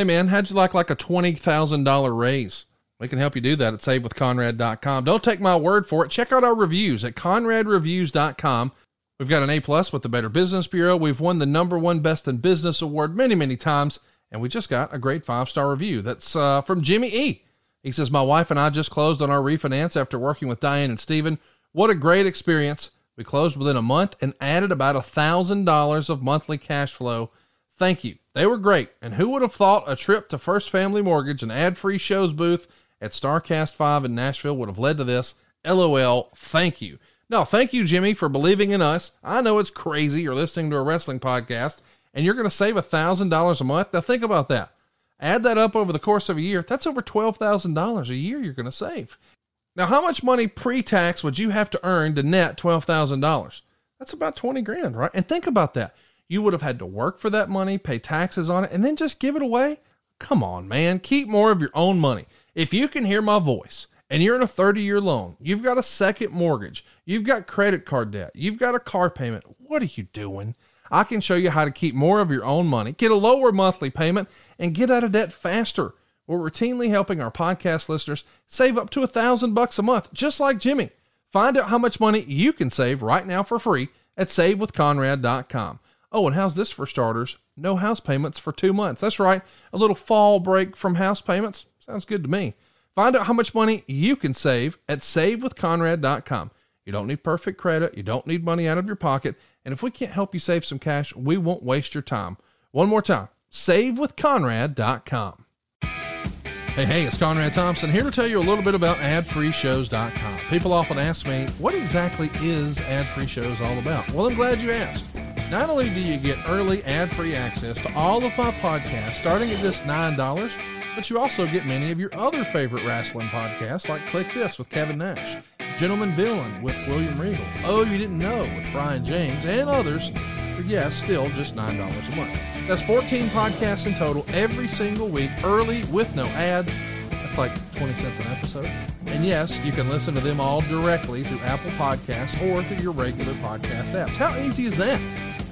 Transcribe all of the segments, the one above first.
Hey man, how'd you like like a $20,000 raise? We can help you do that at savewithconrad.com. Don't take my word for it. Check out our reviews at conradreviews.com. We've got an A plus with the Better Business Bureau. We've won the number one best in business award many, many times. And we just got a great five star review. That's uh, from Jimmy E. He says, My wife and I just closed on our refinance after working with Diane and Steven. What a great experience. We closed within a month and added about a $1,000 of monthly cash flow. Thank you. They were great. And who would have thought a trip to First Family Mortgage, an ad free shows booth at Starrcast 5 in Nashville, would have led to this? LOL. Thank you. No, thank you, Jimmy, for believing in us. I know it's crazy. You're listening to a wrestling podcast and you're going to save $1,000 a month. Now, think about that. Add that up over the course of a year. That's over $12,000 a year you're going to save. Now, how much money pre tax would you have to earn to net $12,000? That's about 20 grand, right? And think about that. You would have had to work for that money, pay taxes on it, and then just give it away? Come on, man. Keep more of your own money. If you can hear my voice, and you're in a 30 year loan, you've got a second mortgage, you've got credit card debt, you've got a car payment, what are you doing? I can show you how to keep more of your own money, get a lower monthly payment, and get out of debt faster. We're routinely helping our podcast listeners save up to a thousand bucks a month, just like Jimmy. Find out how much money you can save right now for free at savewithconrad.com. Oh, and how's this for starters? No house payments for two months. That's right, a little fall break from house payments. Sounds good to me. Find out how much money you can save at savewithconrad.com. You don't need perfect credit. You don't need money out of your pocket. And if we can't help you save some cash, we won't waste your time. One more time, savewithconrad.com. Hey, hey, it's Conrad Thompson here to tell you a little bit about adfreeshows.com. People often ask me, what exactly is Ad Free Shows all about? Well, I'm glad you asked. Not only do you get early ad free access to all of my podcasts starting at just $9, but you also get many of your other favorite wrestling podcasts like Click This with Kevin Nash, Gentleman Villain with William Regal, Oh You Didn't Know with Brian James, and others for, yes, still just $9 a month. That's 14 podcasts in total every single week, early with no ads. That's like 20 cents an episode. And yes, you can listen to them all directly through Apple Podcasts or through your regular podcast apps. How easy is that?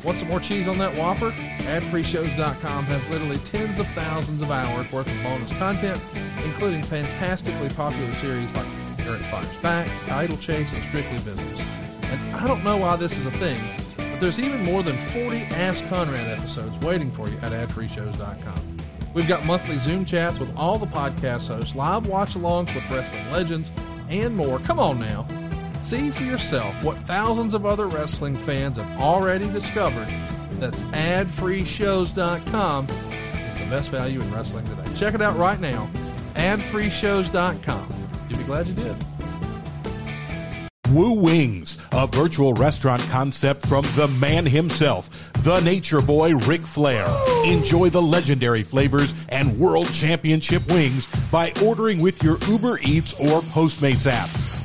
Want some more cheese on that Whopper? AdFreeShows.com has literally tens of thousands of hours worth of bonus content, including fantastically popular series like Eric Fires Back, Title Chase, and Strictly Business. And I don't know why this is a thing, but there's even more than 40 Ask Conrad episodes waiting for you at AdFreeShows.com. We've got monthly Zoom chats with all the podcast hosts, live watch alongs with wrestling legends, and more. Come on now. See for yourself what thousands of other wrestling fans have already discovered. That's adfreeshows.com is the best value in wrestling today. Check it out right now. Adfreeshows.com. You'll be glad you did. Woo Wings, a virtual restaurant concept from the man himself, the nature boy Ric Flair. Enjoy the legendary flavors and world championship wings by ordering with your Uber Eats or Postmates app.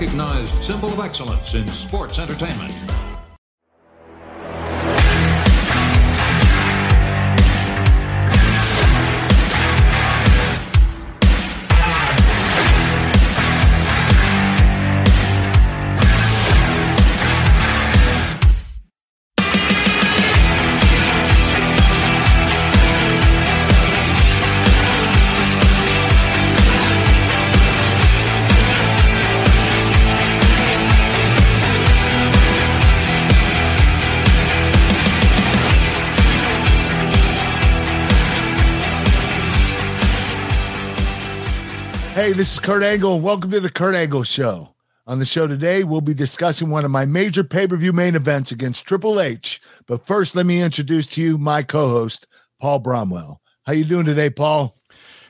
Recognized symbol of excellence in sports entertainment. Hey, this is Kurt Angle. Welcome to the Kurt Angle Show. On the show today, we'll be discussing one of my major pay-per-view main events against Triple H. But first, let me introduce to you my co-host, Paul Bromwell. How you doing today, Paul?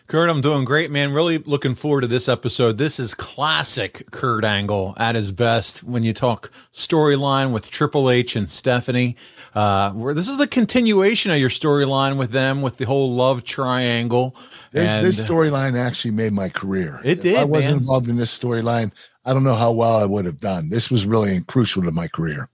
Kurt, I'm doing great, man. Really looking forward to this episode. This is classic Kurt Angle at his best when you talk storyline with Triple H and Stephanie. Uh, where this is the continuation of your storyline with them with the whole love triangle. This, And- this storyline actually made my career. It If did, I wasn't man. involved in this storyline. I don't know how well I would have done. This was really crucial to my career.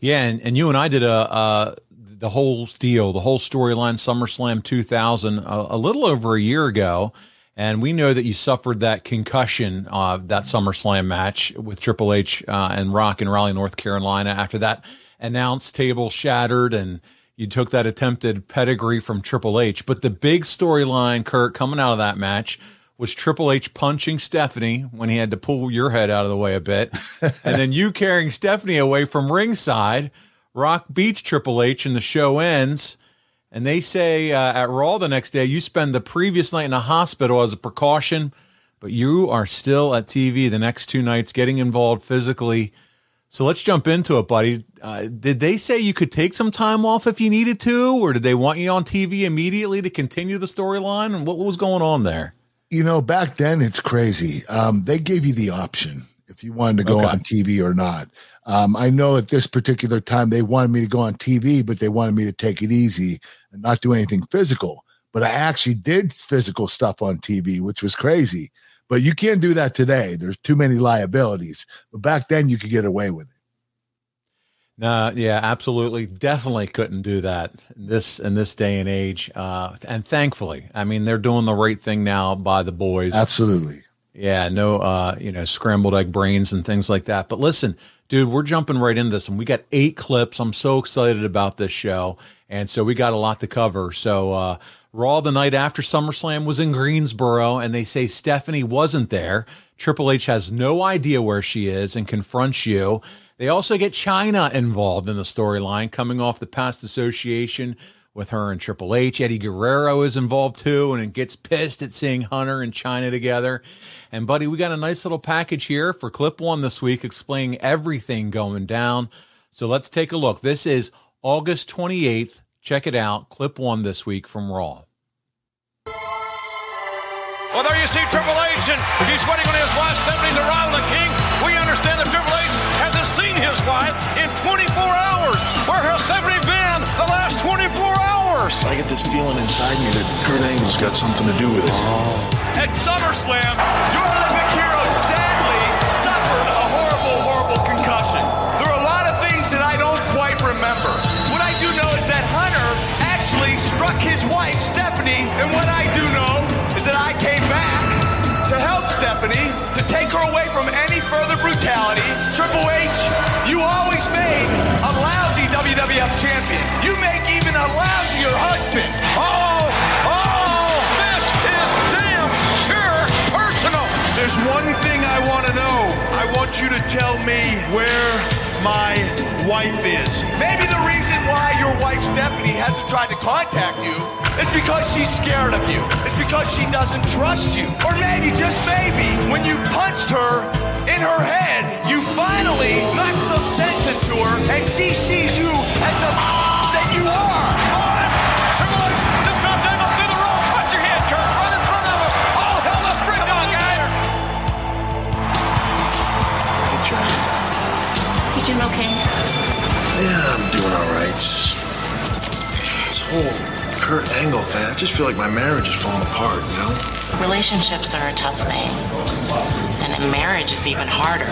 Yeah, and, and you and I did a uh, the whole deal, the whole storyline, SummerSlam 2000, a, a little over a year ago, and we know that you suffered that concussion uh, that SummerSlam match with Triple H uh, and Rock in Raleigh, North Carolina. After that announce table shattered, and you took that attempted pedigree from Triple H. But the big storyline, Kurt, coming out of that match. Was Triple H punching Stephanie when he had to pull your head out of the way a bit, and then you carrying Stephanie away from ringside. Rock beats Triple H and the show ends. And they say uh, at Raw the next day, you spend the previous night in a hospital as a precaution, but you are still at TV the next two nights getting involved physically. So let's jump into it, buddy. Uh, did they say you could take some time off if you needed to, or did they want you on TV immediately to continue the storyline? And what was going on there? You know, back then it's crazy. Um, they gave you the option if you wanted to go Okay. on TV or not. Um, I know at this particular time they wanted me to go on TV, but they wanted me to take it easy and not do anything physical. But I actually did physical stuff on TV, which was crazy. But you can't do that today. There's too many liabilities. But back then you could get away with it. No, yeah, absolutely, definitely couldn't do that in this in this day and age. Uh, and thankfully, I mean, they're doing the right thing now by the boys. Absolutely. Yeah, no, uh, you know, scrambled egg brains and things like that. But listen, dude, we're jumping right into this, and we got eight clips. I'm so excited about this show, and so we got a lot to cover. So, uh, Raw the night after SummerSlam was in Greensboro, and they say Stephanie wasn't there. Triple H has no idea where she is and confronts you. They also get Chyna involved in the storyline, coming off the past association with her and Triple H. Eddie Guerrero is involved too, and gets pissed at seeing Hunter and Chyna together. And buddy, we got a nice little package here for clip one this week explaining everything going down. So let's take a look. This is August 28th. Check it out. Clip one this week from Raw. Well, there you see Triple H, and he's waiting on his wife Stephanie's arrival. The King, we understand that Triple H hasn't seen his wife in 24 hours. Hours? I get this feeling inside me that Kurt Angle's got something to do with it. Oh. At SummerSlam, your Olympic hero sadly suffered a horrible, horrible concussion. There are a lot of things that I don't quite remember. What I do know is that Hunter actually struck his wife, Stephanie, and what I do know is that I came back to help Stephanie, to take her away from any further brutality. Triple H, you always made a lousy WWF champion. You make even a lousier husband. Oh, oh, this is damn sure personal. There's one thing I want to know. I want you to tell me where my wife is. Maybe the reason why your wife Stephanie hasn't tried to contact you is because she's scared of you. It's because she doesn't trust you. Or maybe, just maybe, when you punched her in her head, you finally knocked some sense into her and she sees you as the that you are. On. Triple H just got dangled through the ropes. Watch your head, Kurt, right in front of us. All hell, let's bring on, guys. Hey, Johnny. You doing okay? Yeah, I'm doing all right. This whole Kurt Angle thing, I just feel like my marriage is falling apart, you know? Relationships are a tough thing. And marriage is even harder.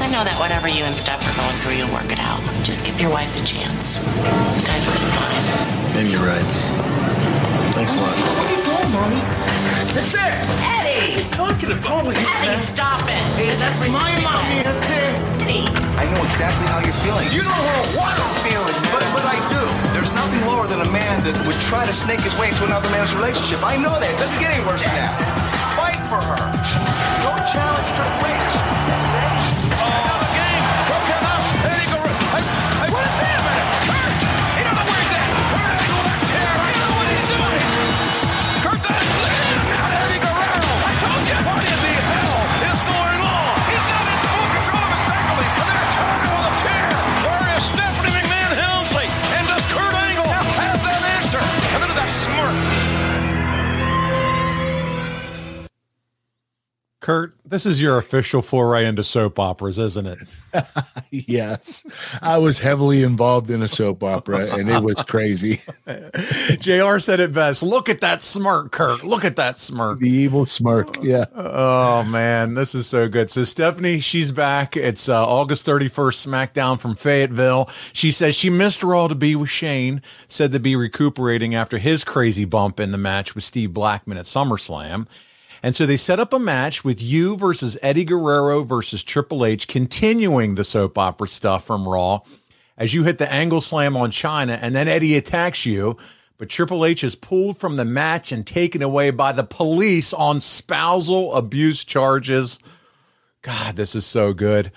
I know that whatever you and Steph are going through, you'll work it out. Just give your wife a chance. You guys will do fine. Maybe you're right. Thanks a lot. What are you doing, mommy? That's it. Eddie! Talking about Eddie, stop it! Hey, That's my mommy. That's it. Eddie! I know exactly how you're feeling. You don't know what I'm feeling, But, man. but I do. There's nothing lower than a man that would try to snake his way into another man's relationship. I know that. It doesn't get any worse than that. Fight for her. Go challenge Triple H. and say, Kurt, this is your official foray into soap operas, isn't it? yes. I was heavily involved in a soap opera and it was crazy. JR said it best. Look at that smirk, Kurt. Look at that smirk. The evil smirk. Yeah. Oh man, this is so good. So Stephanie, she's back. It's uh, August 31st SmackDown from Fayetteville. She says she missed Raw to be with Shane, said to be recuperating after his crazy bump in the match with Steve Blackman at SummerSlam. And so they set up a match with you versus Eddie Guerrero versus Triple H, continuing the soap opera stuff from Raw as you hit the angle slam on Chyna and then Eddie attacks you. But Triple H is pulled from the match and taken away by the police on spousal abuse charges. God, this is so good.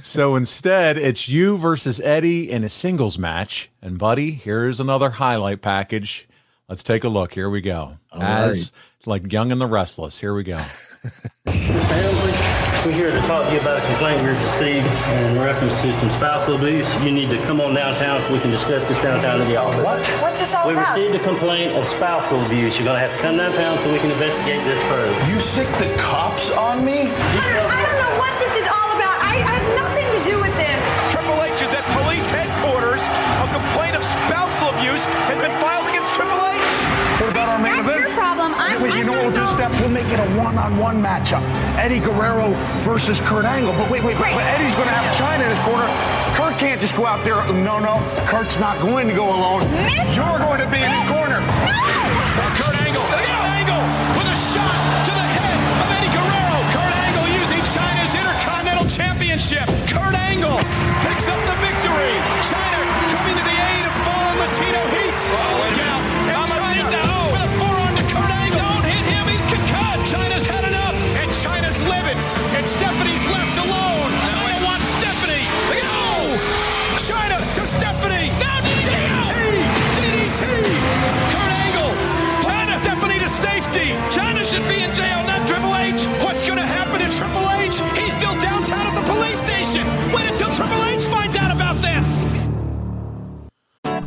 so instead, it's you versus Eddie in a singles match. And buddy, here's another highlight package. Let's take a look. Here we go. All As like Young and the Restless. Here we go. Family, we're here to talk to you about a complaint we received in reference to some spousal abuse. You need to come on downtown so we can discuss this downtown in the office. What? What's this all We about? We received a complaint of spousal abuse. You're gonna have to come downtown so we can investigate this further. You sick the cops on me? Hunter, I don't know what this is all about. I, I have nothing to do with this. Triple H is at police headquarters. A complaint of spousal abuse has been filed against Triple H. What about our main That's event? Your problem. You know gonna what we'll do, Steph? We'll make it a one-on-one matchup. Eddie Guerrero versus Kurt Angle. But wait, wait, wait. Great. But Eddie's going to have Chyna in his corner. Kurt can't just go out there. No, no. Kurt's not going to go alone. Mitch? You're going to be in his corner. Now Kurt Angle. Kurt Angle with a shot to the head of Eddie Guerrero. Kurt Angle using Chyna's Intercontinental Championship. Kurt Angle picks up the victory. Chyna coming to the aid of fallen Latino Heat. Oh, look out.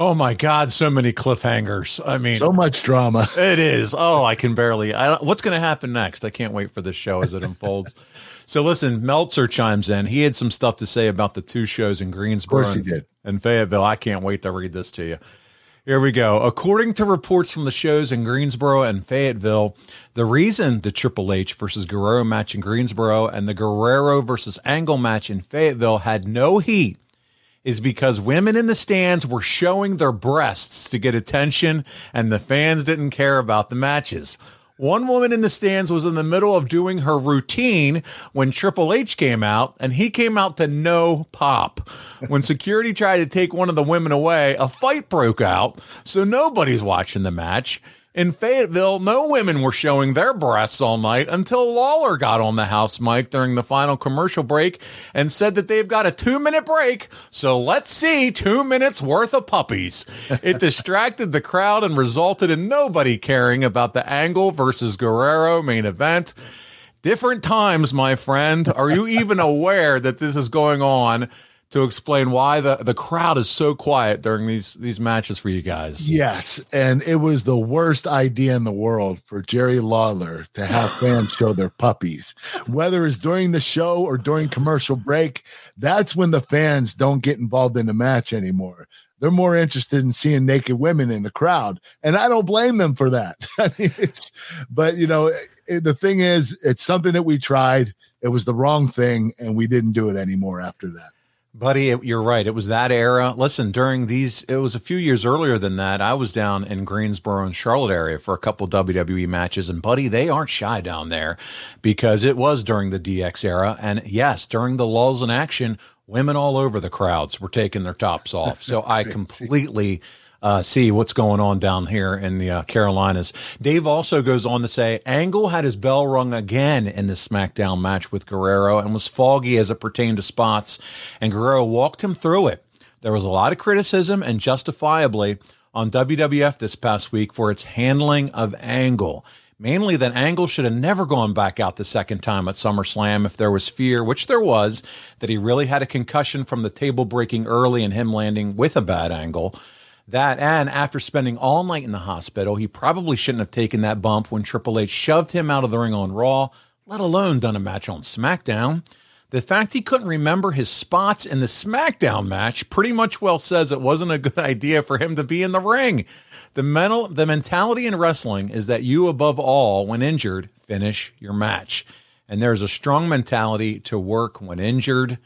Oh my God, so many cliffhangers. I mean, So much drama. It is. Oh, I can barely. I, what's going to happen next? I can't wait for this show as it unfolds. so, listen, Meltzer chimes in. He had some stuff to say about the two shows in Greensboro course he and, did. and Fayetteville. I can't wait to read this to you. Here we go. According to reports from the shows in Greensboro and Fayetteville, the reason the Triple H versus Guerrero match in Greensboro and the Guerrero versus Angle match in Fayetteville had no heat is because women in the stands were showing their breasts to get attention and the fans didn't care about the matches. One woman in the stands was in the middle of doing her routine when Triple H came out, and he came out to no pop. When security tried to take one of the women away, a fight broke out, so nobody's watching the match. In Fayetteville, no women were showing their breasts all night until Lawler got on the house mic during the final commercial break and said that they've got a two minute break. So let's see two minutes worth of puppies. It distracted the crowd and resulted in nobody caring about the Angle versus Guerrero main event. Different times, my friend. Are you even aware that this is going on to explain why the, the crowd is so quiet during these these matches for you guys? Yes, and it was the worst idea in the world for Jerry Lawler to have fans show their puppies. Whether it's during the show or during commercial break, that's when the fans don't get involved in the match anymore. They're more interested in seeing naked women in the crowd, and I don't blame them for that. I mean, it's, but you know, it, the thing is, it's something that we tried. It was the wrong thing, and we didn't do it anymore after that. Buddy, you're right. It was that era. Listen, during these, it was a few years earlier than that. I was down in Greensboro and Charlotte area for a couple WWE matches, and buddy, they aren't shy down there because it was during the DX era. And yes, during the lulls in action, women all over the crowds were taking their tops off. So I completely uh, see what's going on down here in the uh, Carolinas. Dave also goes on to say Angle had his bell rung again in the SmackDown match with Guerrero and was foggy as it pertained to spots, and Guerrero walked him through it. There was a lot of criticism, and justifiably, on WWF this past week for its handling of Angle. Mainly that Angle should have never gone back out the second time at SummerSlam if there was fear, which there was, that he really had a concussion from the table breaking early and him landing with a bad angle. That and after spending all night in the hospital, he probably shouldn't have taken that bump when Triple H shoved him out of the ring on Raw, let alone done a match on SmackDown. The fact he couldn't remember his spots in the SmackDown match pretty much well says it wasn't a good idea for him to be in the ring. The mental the mentality in wrestling is that you above all when injured finish your match. And there's a strong mentality to work when injured.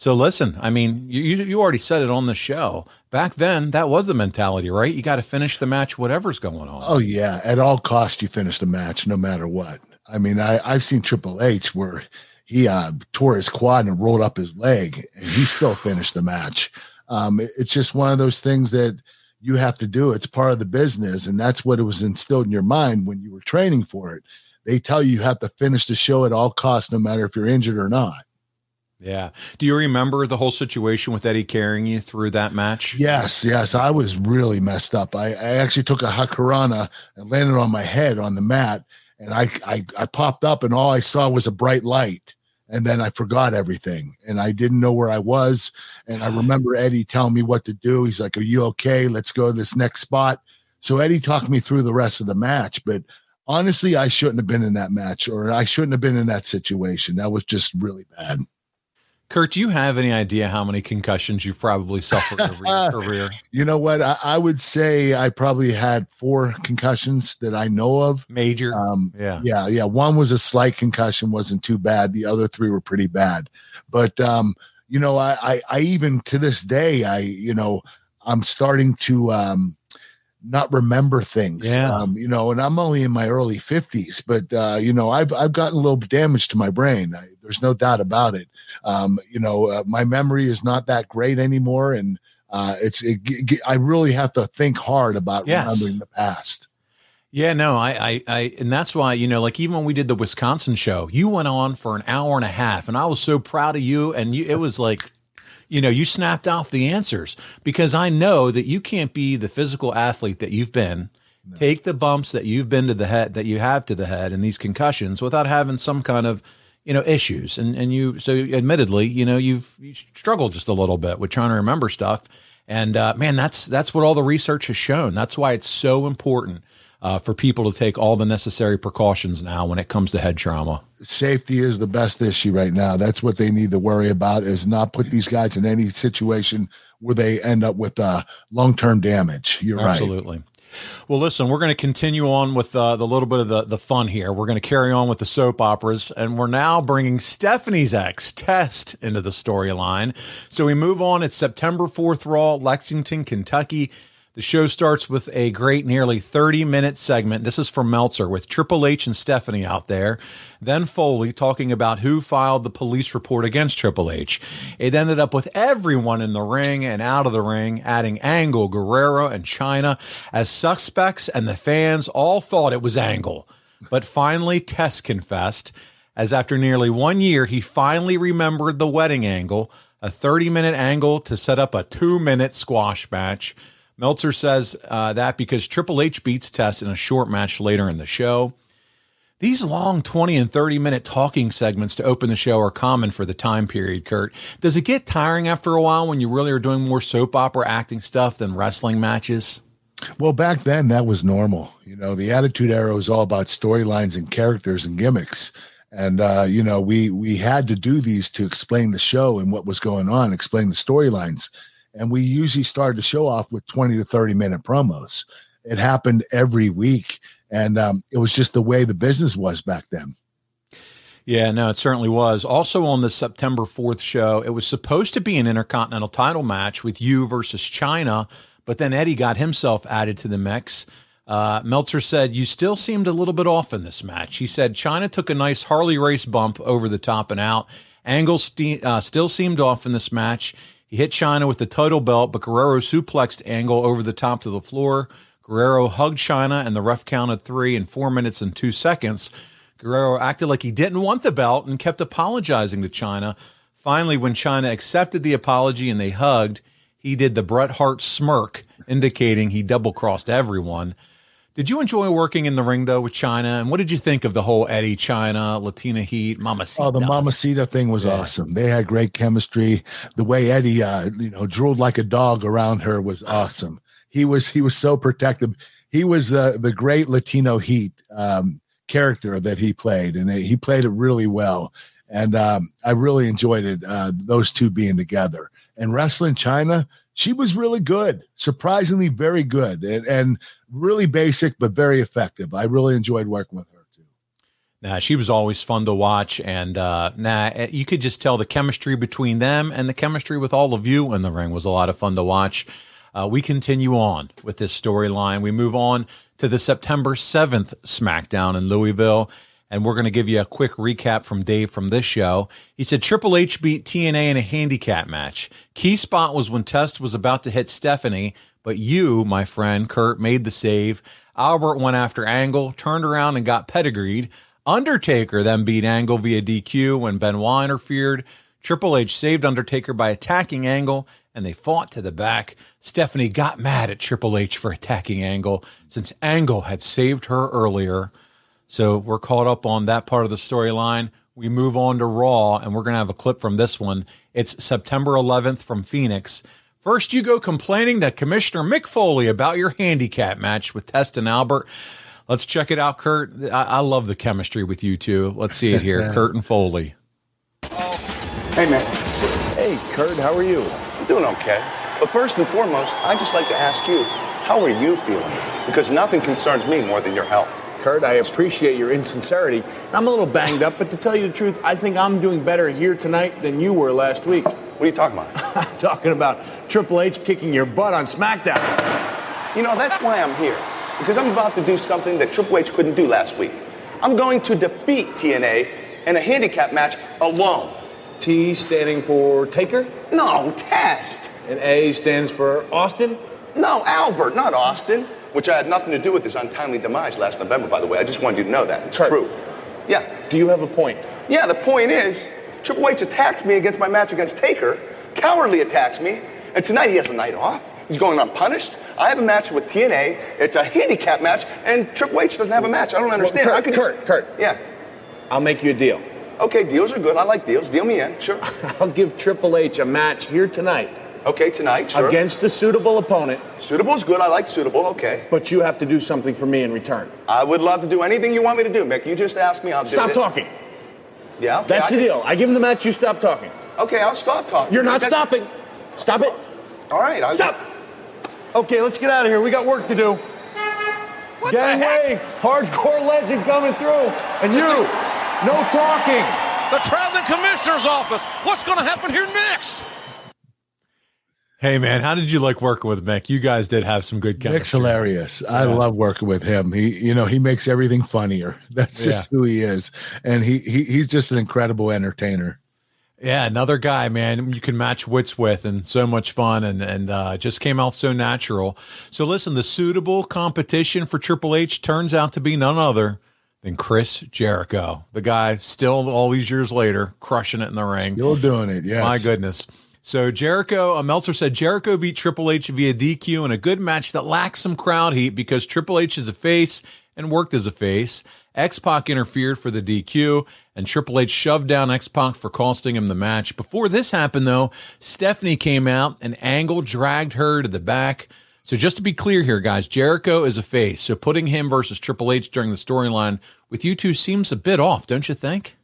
So listen, I mean, you you already said it on the show. Back then, that was the mentality, right? You got to finish the match whatever's going on. Oh yeah, at all costs you finish the match no matter what. I mean, I I've seen Triple H where he uh, tore his quad and rolled up his leg, and he still finished the match. Um, it- it's just one of those things that you have to do. It's part of the business, and that's what it was instilled in your mind when you were training for it. They tell you you have to finish the show at all costs, no matter if you're injured or not. Yeah. Do you remember the whole situation with Eddie carrying you through that match? Yes, yes, I was really messed up. I, I actually took a hurricanrana and landed on my head on the mat, and I, I I popped up, and all I saw was a bright light, and then I forgot everything, and I didn't know where I was, and I remember Eddie telling me what to do. He's like, "Are you okay? Let's go to this next spot." So Eddie talked me through the rest of the match, but honestly, I shouldn't have been in that match, or I shouldn't have been in that situation. That was just really bad. Kurt, do you have any idea how many concussions you've probably suffered over your career? You know what? I, I would say I probably had four concussions that I know of. Major. Um, Yeah. yeah, yeah. One was a slight concussion, wasn't too bad. The other three were pretty bad. But um, you know, I, I, I even to this day, I, you know, I'm starting to um, not remember things. Yeah. Um, you know, and I'm only in my early 50s, but uh, you know, I've I've gotten a little damage to my brain. I, there's no doubt about it. Um, you know, uh, my memory is not that great anymore, and uh, it's it, g- I really have to think hard about Yes. remembering the past. Yeah, no, I, I, I, and that's why, you know, like even when we did the Wisconsin show, you went on for an hour and a half and I was so proud of you. And you, it was like, you know, you snapped off the answers because I know that you can't be the physical athlete that you've been, take the bumps that you've been to the head, that you have to the head and these concussions without having some kind of, you know, issues. And, and you, so admittedly, you know, you've you struggled just a little bit with trying to remember stuff. And, uh, man, that's, that's what all the research has shown. That's why it's so important uh, for people to take all the necessary precautions now when it comes to head trauma. safety is the best issue right now. That's what they need to worry about is not put these guys in any situation where they end up with uh, long-term damage. You're right. Absolutely. Well, listen, we're going to continue on with uh, the little bit of the, the fun here. We're going to carry on with the soap operas, and we're now bringing Stephanie's ex, Test, into the storyline. So we move on. It's September 4th Raw, Lexington, Kentucky. The show starts with a great, nearly 30 minute segment. This is from Meltzer with Triple H and Stephanie out there. Then Foley talking about who filed the police report against Triple H. It ended up with everyone in the ring and out of the ring, adding Angle, Guerrero, and Chyna as suspects, and the fans all thought it was Angle. But finally, Test confessed, as after nearly one year, he finally remembered the wedding angle, a 30 minute angle to set up a two minute squash match. Meltzer says uh, that because Triple H beats Test in a short match later in the show. These long 20 and 30 minute talking segments to open the show are common for the time period, Kurt. Does it get tiring after a while when you really are doing more soap opera acting stuff than wrestling matches? Well, back then that was normal. You know, the Attitude Era was all about storylines and characters and gimmicks. And uh, you know, we we had to do these to explain the show and what was going on, explain the storylines. And we usually started the show off with 20 to 30 minute promos. It happened every week. And um, it was just the way the business was back then. Yeah, no, it certainly was. Also on the September 4th show, it was supposed to be an intercontinental title match with you versus Chyna, but then Eddie got himself added to the mix. Uh, Meltzer said, You still seemed a little bit off in this match. He said, Chyna took a nice Harley Race bump over the top and out. Angle ste- uh, still seemed off in this match. He hit Chyna with the title belt, but Guerrero suplexed Angle over the top to the floor. Guerrero hugged Chyna, and the ref counted three in four minutes and two seconds. Guerrero acted like he didn't want the belt and kept apologizing to Chyna. Finally, when Chyna accepted the apology and they hugged, he did the Bret Hart smirk, indicating he double crossed everyone. Did you enjoy working in the ring though with Chyna? And what did you think of the whole Eddie Chyna, Latina Heat, Mamacita? Oh, the Mamacita thing was Yeah. awesome. They had great chemistry. The way Eddie, uh, you know, drooled like a dog around her was awesome. He was he was so protective. He was uh, the great Latino Heat um, character that he played, and he played it really well. And um, I really enjoyed it. Uh, those two being together and wrestling China, she was really good, surprisingly very good, and, and really basic but very effective. I really enjoyed working with her. Too. Nah, she was always fun to watch, and uh, nah, eh, you could just tell the chemistry between them and the chemistry with all of you in the ring was a lot of fun to watch. Uh, we continue on with this storyline. We move on to the September seventh SmackDown in Louisville, and we're going to give you a quick recap from Dave from this show. He said Triple H beat TNA in a handicap match. Key spot was when Test was about to hit Stephanie, but you, my friend Kurt, made the save. Albert went after Angle, turned around and got pedigreed. Undertaker then beat Angle via DQ when Benoit interfered. Triple H saved Undertaker by attacking Angle, and they fought to the back. Stephanie got mad at Triple H for attacking Angle since Angle had saved her earlier. So we're caught up on that part of the storyline. We move on to Raw, and we're going to have a clip from this one. It's September 11th from Phoenix. First, you go complaining to Commissioner Mick Foley about your handicap match with Test and Albert. Let's check it out, Kurt. I, I love the chemistry with you two. Let's see it here. Kurt and Foley. Hey, man. Hey, Kurt, how are you? I'm doing okay. But first and foremost, I'd just like to ask you, how are you feeling? Because nothing concerns me more than your health. Kurt, I appreciate your insincerity. I'm a little banged up, but to tell you the truth, I think I'm doing better here tonight than you were last week. What are you talking about? I'm talking about Triple H kicking your butt on SmackDown. You know, that's why I'm here. Because I'm about to do something that Triple H couldn't do last week. I'm going to defeat TNA in a handicap match alone. T standing for Taker? No, Test. And A stands for Austin? No, Albert, not Austin. Which I had nothing to do with his untimely demise last November, by the way. I just wanted you to know that. It's true. Yeah. Do you have a point? Yeah, the point is, Triple H attacks me against my match against Taker, cowardly attacks me, and tonight he has a night off. He's going unpunished. I have a match with TNA. It's a handicap match, and Triple H doesn't have a match. I don't understand. Kurt, I could, Kurt, Kurt. Yeah. I'll make you a deal. Okay, deals are good. I like deals. Deal me in, sure. I'll give Triple H a match here tonight. Okay, tonight, sure. Against a suitable opponent. Suitable is good. I like suitable. Okay. But you have to do something for me in return. I would love to do anything you want me to do, Mick. You just ask me, I'll do it. Stop talking. Yeah, okay, That's I the can- deal. I give him the match, you stop talking. Okay, I'll stop talking. You're not That's- stopping. Stop it. All right. I, Stop. Okay, let's get out of here. We got work to do. Gangway, hardcore legend coming through. And you, no talking. The traveling commissioner's office. What's going to happen here next? Hey, man, how did you like working with Mick? You guys did have some good chemistry. Mick's hilarious. I love working with him. He, you know, he makes everything funnier. That's just who he is, and he, he he's just an incredible entertainer. Yeah, another guy, man, you can match wits with and so much fun and and uh, just came out so natural. So listen, the suitable competition for Triple H turns out to be none other than Chris Jericho. The guy still all these years later crushing it in the ring. Still doing it. Yeah, My goodness. So Jericho, uh, Meltzer said Jericho beat Triple H via DQ in a good match that lacks some crowd heat because Triple H is a face and worked as a face. X Pac interfered for the DQ, and Triple H shoved down X Pac for costing him the match. Before this happened, though, Stephanie came out and Angle dragged her to the back. So just to be clear here, guys, Jericho is a face. So putting him versus Triple H during the storyline with you two seems a bit off, don't you think?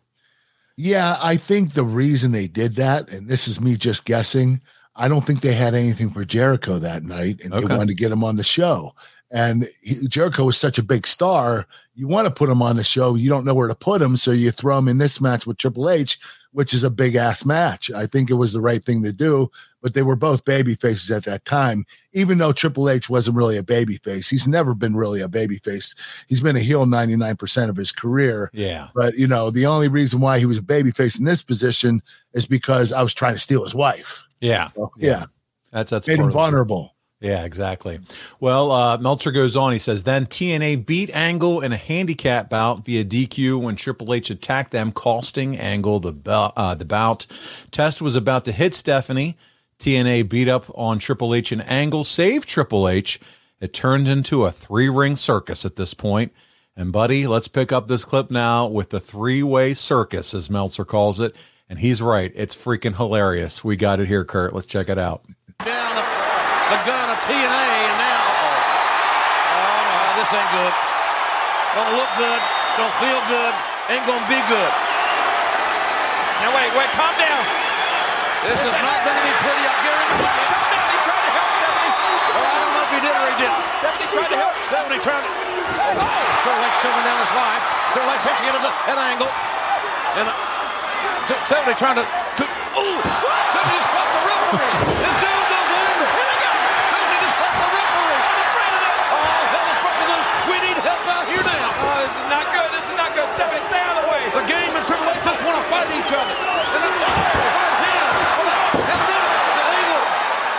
Yeah, I think the reason they did that, and this is me just guessing, I don't think they had anything for Jericho that night, and they Okay. wanted to get him on the show. And he, Jericho was such a big star, you want to put him on the show. You don't know where to put him, so you throw him in this match with Triple H, which is a big ass match. I think it was the right thing to do, but they were both baby faces at that time. Even though Triple H wasn't really a baby face, he's never been really a baby face. He's been a heel 99% of his career. Yeah. But you know, the only reason why he was a baby face in this position is because I was trying to steal his wife. Yeah. So, yeah. That's that's Made him vulnerable. Yeah, exactly. Well, uh, Meltzer goes on. He says, then TNA beat Angle in a handicap bout via DQ when Triple H attacked them, costing Angle the, bel- uh, the bout. Test was about to hit Stephanie. TNA beat up on Triple H and Angle, saved Triple H. It turned into a three ring circus at this point. And, buddy, let's pick up this clip now with the three way circus, as Meltzer calls it. And he's right. It's freaking hilarious. We got it here, Kurt. Let's check it out. down the, the gun of TNA, and now, oh, oh no, this ain't good. Don't look good, don't feel good, ain't gonna be good. Now wait, wait, calm down. This is not gonna be pretty, I guarantee you. Calm down. He tried to help Stephanie. Well, I don't know if he did or he didn't. Stephanie tried to help. Stephanie trying to. Oh, Triple H shooting down his wife. Triple H taking it at, an angle. And uh, Stephanie trying to. to ooh! Stephanie just slapped the referee. His dude goes in. Stephanie just slapped the referee. Oh, hell is broken loose. We need help out here now. Oh, this is not good. This is not good. Stephanie, stay out of the way. The game and Triple H just want to fight each other. And then, oh, right hand. Oh, and then the angle.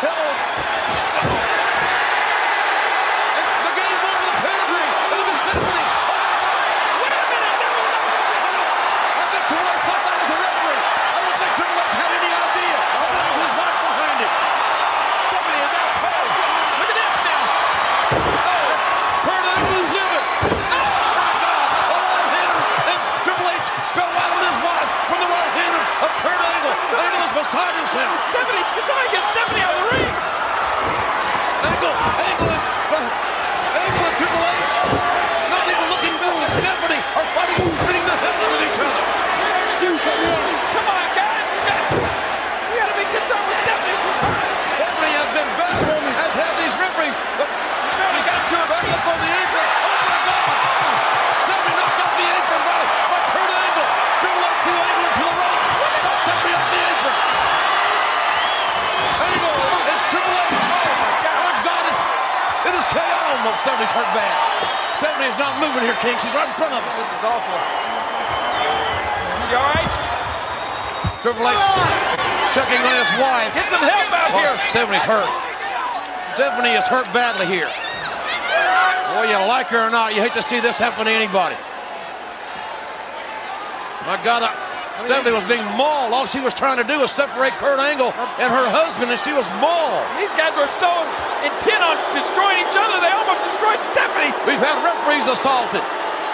Hell. And the game over the pedigree. And look at Stephanie. Wait a minute. That was not. I think Triple H thought that was a referee. I don't think Triple H had any idea. I think it was his wife behind it. Stephanie is out cold. Look at this now. Kurt Angle is livid. Oh, my God. A right hander. And Triple H fell right on his wife from the right hander of Kurt Angle. Angle is beside himself. Hurt bad. Stephanie is not moving here, King. She's right in front of us. This is awful. Is she all right? Triple H ah! checking on his wife. Get some help out Well, here. Stephanie's hurt. Stephanie is hurt badly here. Boy, you like her or not, you hate to see this happen to anybody. My God, Stephanie was being mauled. All she was trying to do was separate Kurt Angle and her husband, and she was mauled. These guys were so intent on destroying each other, they almost destroyed Stephanie. We've had referees assaulted.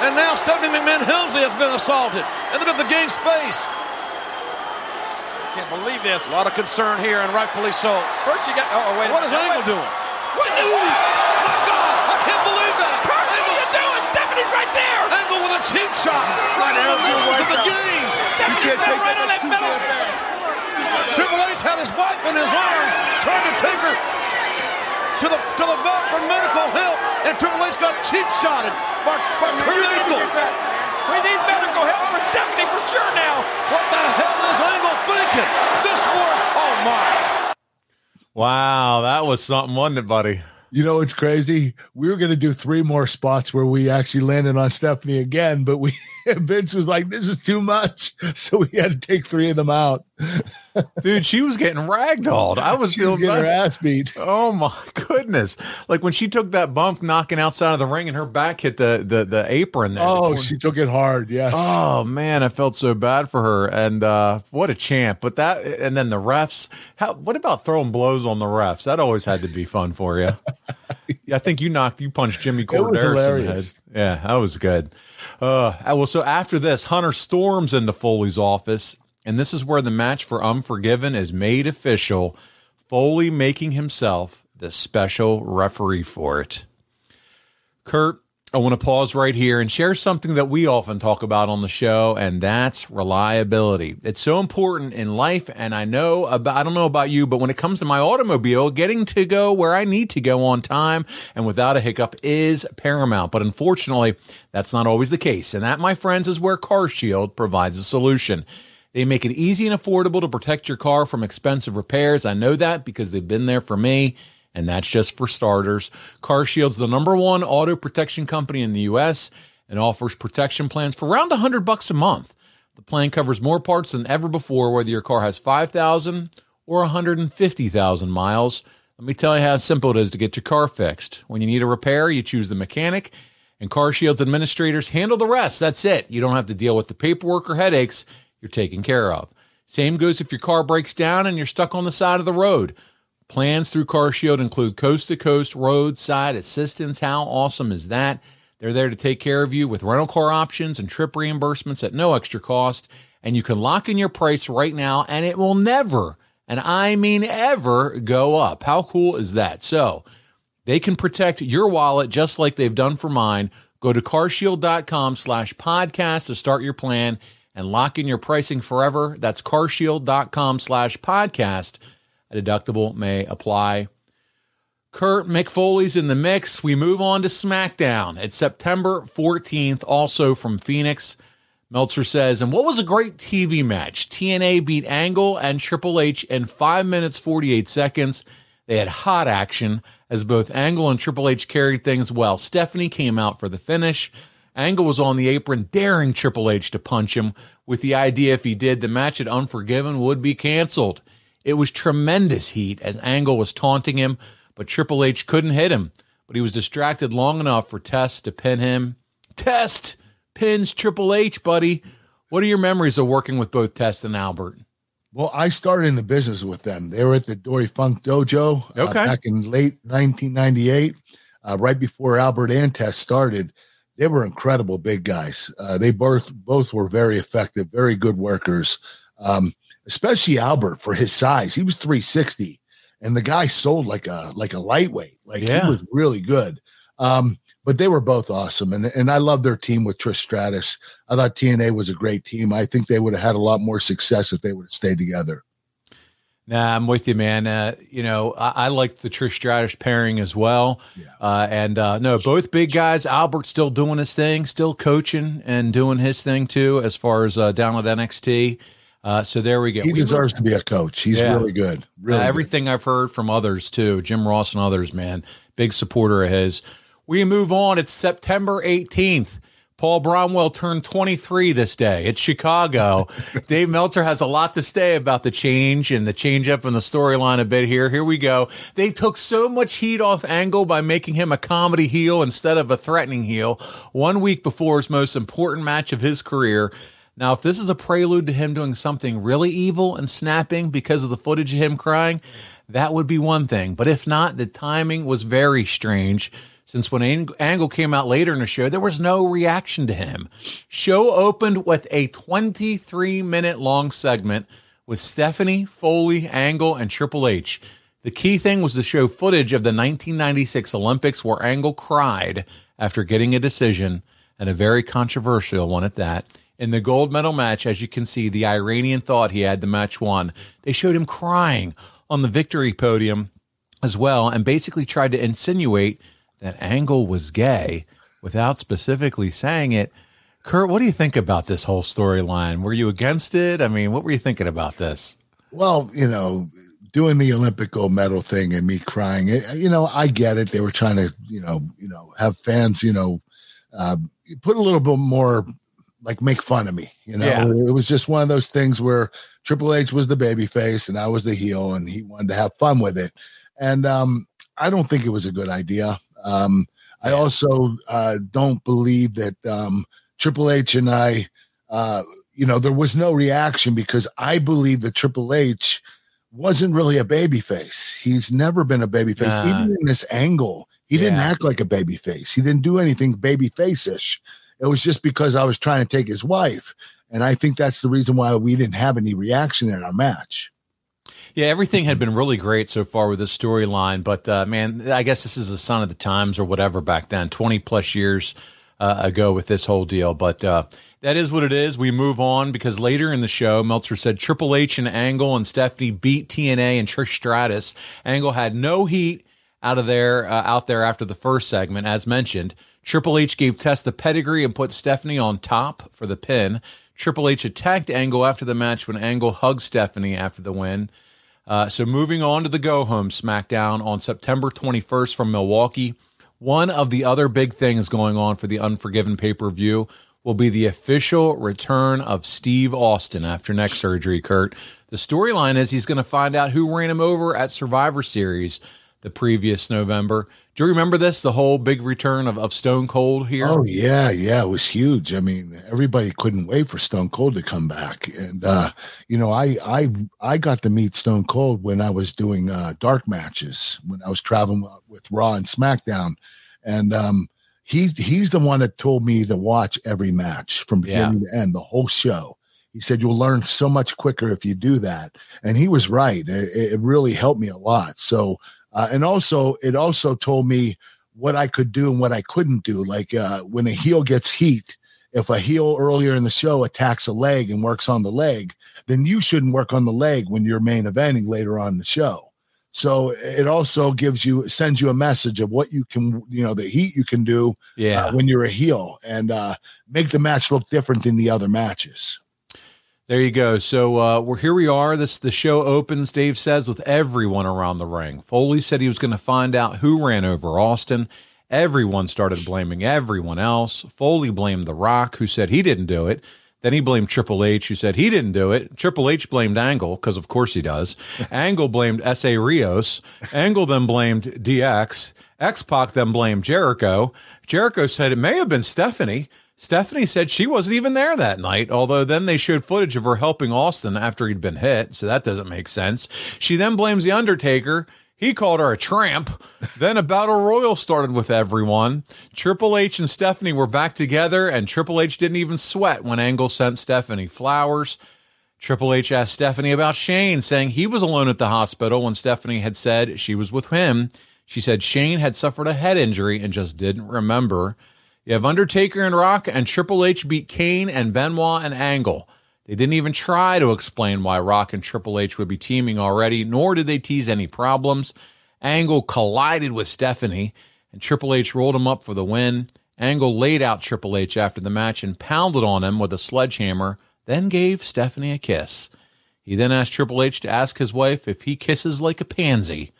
And now Stephanie McMahon Helmsley has been assaulted. And look at the game space. I Can't believe this. A lot of concern here, and rightfully so. First you got. Oh, wait. What is. Angle doing? What? My God, I can't believe that. Kurt, what are you doing? Stephanie's right there. Angle with a cheap shot. Right in the middle of the game. Stephanie's right, right on that pedal. Triple H had his wife in his arms, trying to take her to the to the vet for medical help, and Triple H got cheap shotted by, by Kurt Angle. We need medical help for Stephanie for sure now. What the hell is Angle thinking? This one, oh my. Wow, that was something, wasn't it, buddy? You know, it's crazy. We were going to do three more spots where we actually landed on Stephanie again, but we Vince was like, "This is too much," so we had to take three of them out. Dude, she was getting ragdolled. I was She was feeling getting her ass beat. Oh my goodness! Like when she took that bump, knocking outside of the ring, and her back hit the the, the apron there. Oh, corner. she took it hard. Yes. Oh man, I felt so bad for her, and uh, what a champ! But that, and then the refs. How? What about throwing blows on the refs? That always had to be fun for you. yeah, I think you knocked, you punched Jimmy was Korderas in the head. Yeah, that was good. Uh, well, so after this, Hunter storms into Foley's office, and this is where the match for Unforgiven is made official. Foley making himself the special referee for it. Kurt, I want to pause right here and share something that we often talk about on the show, and that's reliability. It's so important in life, and I know about, I don't know about you, but when it comes to my automobile, getting to go where I need to go on time and without a hiccup is paramount. But unfortunately, that's not always the case. And that, my friends, is where CarShield provides a solution. They make it easy and affordable to protect your car from expensive repairs. I know that because they've been there for me, and that's just for starters. Car Shield's the number one auto protection company in the U.S. and offers protection plans for around 100 bucks a month. The plan covers more parts than ever before, whether your car has 5,000 or 150,000 miles. Let me tell you how simple it is to get your car fixed. When you need a repair, you choose the mechanic, and Car Shield's administrators handle the rest. That's it. You don't have to deal with the paperwork or headaches. You're taken care of. Same goes if your car breaks down and you're stuck on the side of the road. Plans through CarShield include coast to coast roadside assistance. How awesome is that? They're there to take care of you with rental car options and trip reimbursements at no extra cost. And you can lock in your price right now and it will never, and I mean ever, go up. How cool is that? So they can protect your wallet just like they've done for mine. Go to carshield.com slash podcast to start your plan and lock in your pricing forever. That's carshield.com slash podcast. A deductible may apply. Kurt Mick Foley's in the mix. We move on to SmackDown. It's September 14th, also from Phoenix. Meltzer says, and what was a great TV match? T&A beat Angle and Triple H in 5 minutes 48 seconds. They had hot action as both Angle and Triple H carried things well. Stephanie came out for the finish. Angle was on the apron, daring Triple H to punch him, with the idea if he did, the match at Unforgiven would be canceled. It was tremendous heat as Angle was taunting him, but Triple H couldn't hit him. But he was distracted long enough for Test to pin him. Test pins Triple H, buddy. What are your memories of working with both Test and Albert? Well, I started in the business with them. They were at the Dory Funk Dojo uh, back in late 1998, uh, right before Albert and Test started. They were incredible big guys. Uh, they both both were very effective, very good workers. Um, especially Albert for his size. He was 360, and the guy sold like a like a lightweight. Like Yeah. he was really good. Um, but they were both awesome, and and I love their team with Trish Stratus. I thought T&A was a great team. I think they would have had a lot more success if they would have stayed together. Nah, I'm with you, man. Uh, you know, I, I like the Trish Stratus pairing as well. Uh, and uh, no, both big guys. Albert's still doing his thing, still coaching and doing his thing too, as far as uh, down at NXT. Uh, so there we go. He We deserves to be a coach. He's Yeah. really good. Really Uh, good. everything I've heard from others too, Jim Ross and others, man, big supporter of his. We move on. It's September 18th. Paul Bromwell turned 23 this day. It's Chicago. Dave Meltzer has a lot to say about the change and the change up in the storyline a bit here. Here we go. They took so much heat off Angle by making him a comedy heel instead of a threatening heel one week before his most important match of his career. Now, if this is a prelude to him doing something really evil and snapping because of the footage of him crying, that would be one thing. But if not, the timing was very strange. Since when Ang- Angle came out later in the show, there was no reaction to him. Show opened with a 23 minute long segment with Stephanie, Foley, Angle, and Triple H. The key thing was to show footage of the 1996 Olympics where Angle cried after getting a decision, and a very controversial one at that. In the gold medal match, as you can see, the Iranian thought he had the match won. They showed him crying on the victory podium as well, and basically tried to insinuate that Angle was gay without specifically saying it. Kurt, what do you think about this whole storyline? Were you against it? I mean, what were you thinking about this? Well, you know, doing the Olympic gold medal thing and me crying, it, you know, I get it. They were trying to, you know, you know, have fans, you know, uh, put a little bit more, like make fun of me. You know, Yeah. it was just one of those things where Triple H was the baby face and I was the heel, and he wanted to have fun with it. And um, I don't think it was a good idea. Um, I also uh, don't believe that um, Triple H and I, uh, you know, there was no reaction because I believe that Triple H wasn't really a baby face. He's never been a baby face. Nah. Even in this angle, he didn't act like a baby face. He didn't do anything baby face-ish. It was just because I was trying to take his wife. And I think that's the reason why we didn't have any reaction in our match. Yeah, everything had been really great so far with this storyline, but uh, man, I guess this is a sign of the times or whatever back then, 20 plus years uh, ago with this whole deal. But uh, that is what it is. We move on because later in the show, Meltzer said Triple H and Angle and Stephanie beat T&A and Trish Stratus. Angle had no heat out of there, uh, out there after the first segment, as mentioned. Triple H gave Test the pedigree and put Stephanie on top for the pin. Triple H attacked Angle after the match when Angle hugged Stephanie after the win. Uh, so moving on to the go home SmackDown on September 21st from Milwaukee. One of the other big things going on for the Unforgiven pay per view will be the official return of Steve Austin after neck surgery, Kurt. The storyline is he's going to find out who ran him over at Survivor Series the previous November. Do you remember this? The whole big return of, of Stone Cold here? Oh yeah, yeah, it was huge. I mean, everybody couldn't wait for Stone Cold to come back, and uh, you know, I I I got to meet Stone Cold when I was doing uh, dark matches when I was traveling with Raw and SmackDown, and um, he he's the one that told me to watch every match from beginning to end, the whole show. He said you'll learn so much quicker if you do that, and he was right. It, it really helped me a lot. So, uh, and also it also told me what I could do and what I couldn't do. Like uh, when a heel gets heat, if a heel earlier in the show attacks a leg and works on the leg, then you shouldn't work on the leg when you're main eventing later on in the show. So it also gives you sends you a message of what you can, you know, the heat you can do Yeah. uh, when you're a heel and uh, make the match look different than the other matches. There you go. So uh, we're here. We are. This the show opens. Dave says with everyone around the ring. Foley said he was going to find out who ran over Austin. Everyone started blaming everyone else. Foley blamed The Rock, who said he didn't do it. Then he blamed Triple H, who said he didn't do it. Triple H blamed Angle, because of course he does. Angle blamed Essa Rios. Angle then blamed DX. X Pac then blamed Jericho. Jericho said it may have been Stephanie. Stephanie said she wasn't even there that night, although then they showed footage of her helping Austin after he'd been hit, so that doesn't make sense. She then blames The Undertaker. He called her a tramp. then a battle royal started with everyone. Triple H and Stephanie were back together, and Triple H didn't even sweat when Angle sent Stephanie flowers. Triple H asked Stephanie about Shane, saying he was alone at the hospital when Stephanie had said she was with him. She said Shane had suffered a head injury and just didn't remember. You have Undertaker and Rock, and Triple H beat Kane and Benoit and Angle. They didn't even try to explain why Rock and Triple H would be teaming already, nor did they tease any problems. Angle collided with Stephanie, and Triple H rolled him up for the win. Angle laid out Triple H after the match and pounded on him with a sledgehammer, then gave Stephanie a kiss. He then asked Triple H to ask his wife if he kisses like a pansy.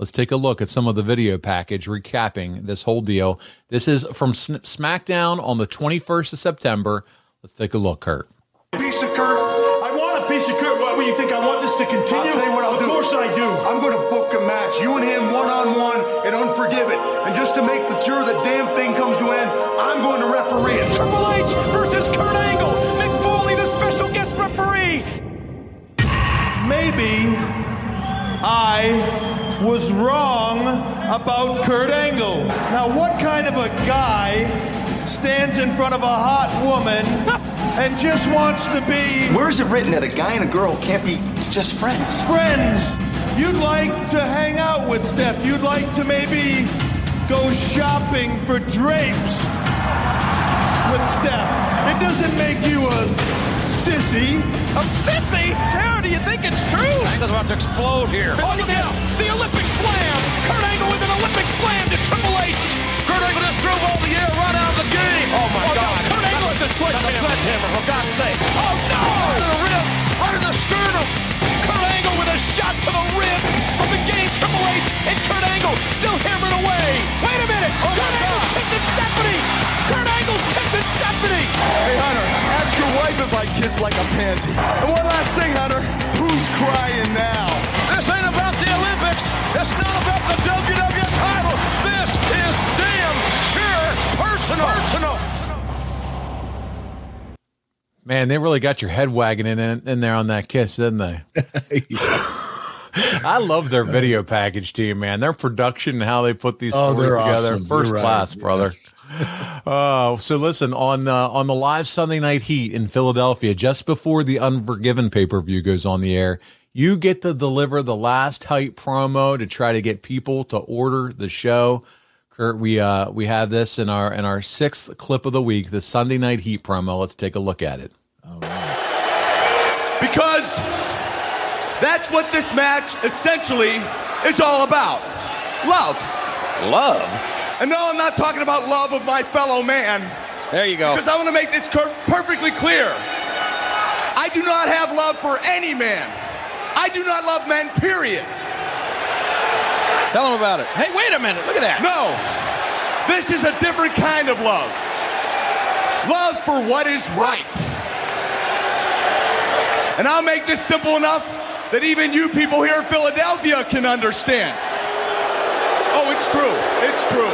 Let's take a look at some of the video package recapping this whole deal. This is from SmackDown on the 21st of September. Let's take a look, Kurt. Piece of Kurt. I want a piece of Kurt. What, what, you think I want this to continue? I'll tell you what I'll of do. Of course I do. I'm going to book a match, you and him one on one, and Unforgiven. And just to make sure the damn thing comes to end, I'm going to referee it. Triple H versus Kurt Angle. Mick Foley, the special guest referee. Maybe I was wrong about Kurt Angle. Now, what kind of a guy stands in front of a hot woman and just wants to be Where is it written that a guy and a girl can't be just friends? friends? You'd like to hang out with Steph. You'd like to maybe go shopping for drapes with Steph. It doesn't make you a sissy. A sissy? How do you think it's true? Angle's about to explode here. Oh, look out! The Olympic slam! Kurt Angle with an Olympic slam to Triple H! Kurt Angle just drove all the air right out of the game. Oh my Oh, no, God! Kurt Angle has a That's a sledgehammer. sledgehammer, for God's sakes! Oh, no! Right in the ribs, right in the sternum. Kurt Angle with a shot to the ribs from the game. Triple H and Kurt Angle still hammering away. Wait a minute! Oh, Kurt Angle's God. kissing Stephanie! Kurt Angle's kissing Stephanie! Hey, Hunter, ask your wife if I kiss like a pansy. And one last thing, Hunter. Who's crying now? This ain't about the Olympics. It's not about the WWF title. This is damn sure personal. Personal. Man, they really got your head wagging in, in there on that kiss, didn't they? I love their video package team, man. Their production and how they put these Oh, stories together, awesome. first right. class, brother. Uh, so listen on uh, on the live Sunday Night Heat in Philadelphia, just before the Unforgiven pay per view goes on the air, you get to deliver the last hype promo to try to get people to order the show. Kurt, we uh we have this in our in our sixth clip of the week, the Sunday Night Heat promo. Let's take a look at it. Oh, because that's what this match essentially is all about. Love. Love. And no, I'm not talking about love of my fellow man. There you go. Because I want to make this perfectly clear. I do not have love for any man. I do not love men, period. Tell him about it. Hey, wait a minute. Look at that. No. This is a different kind of love. Love for what is right. And I'll make this simple enough that even you people here in Philadelphia can understand. Oh, it's true. It's true.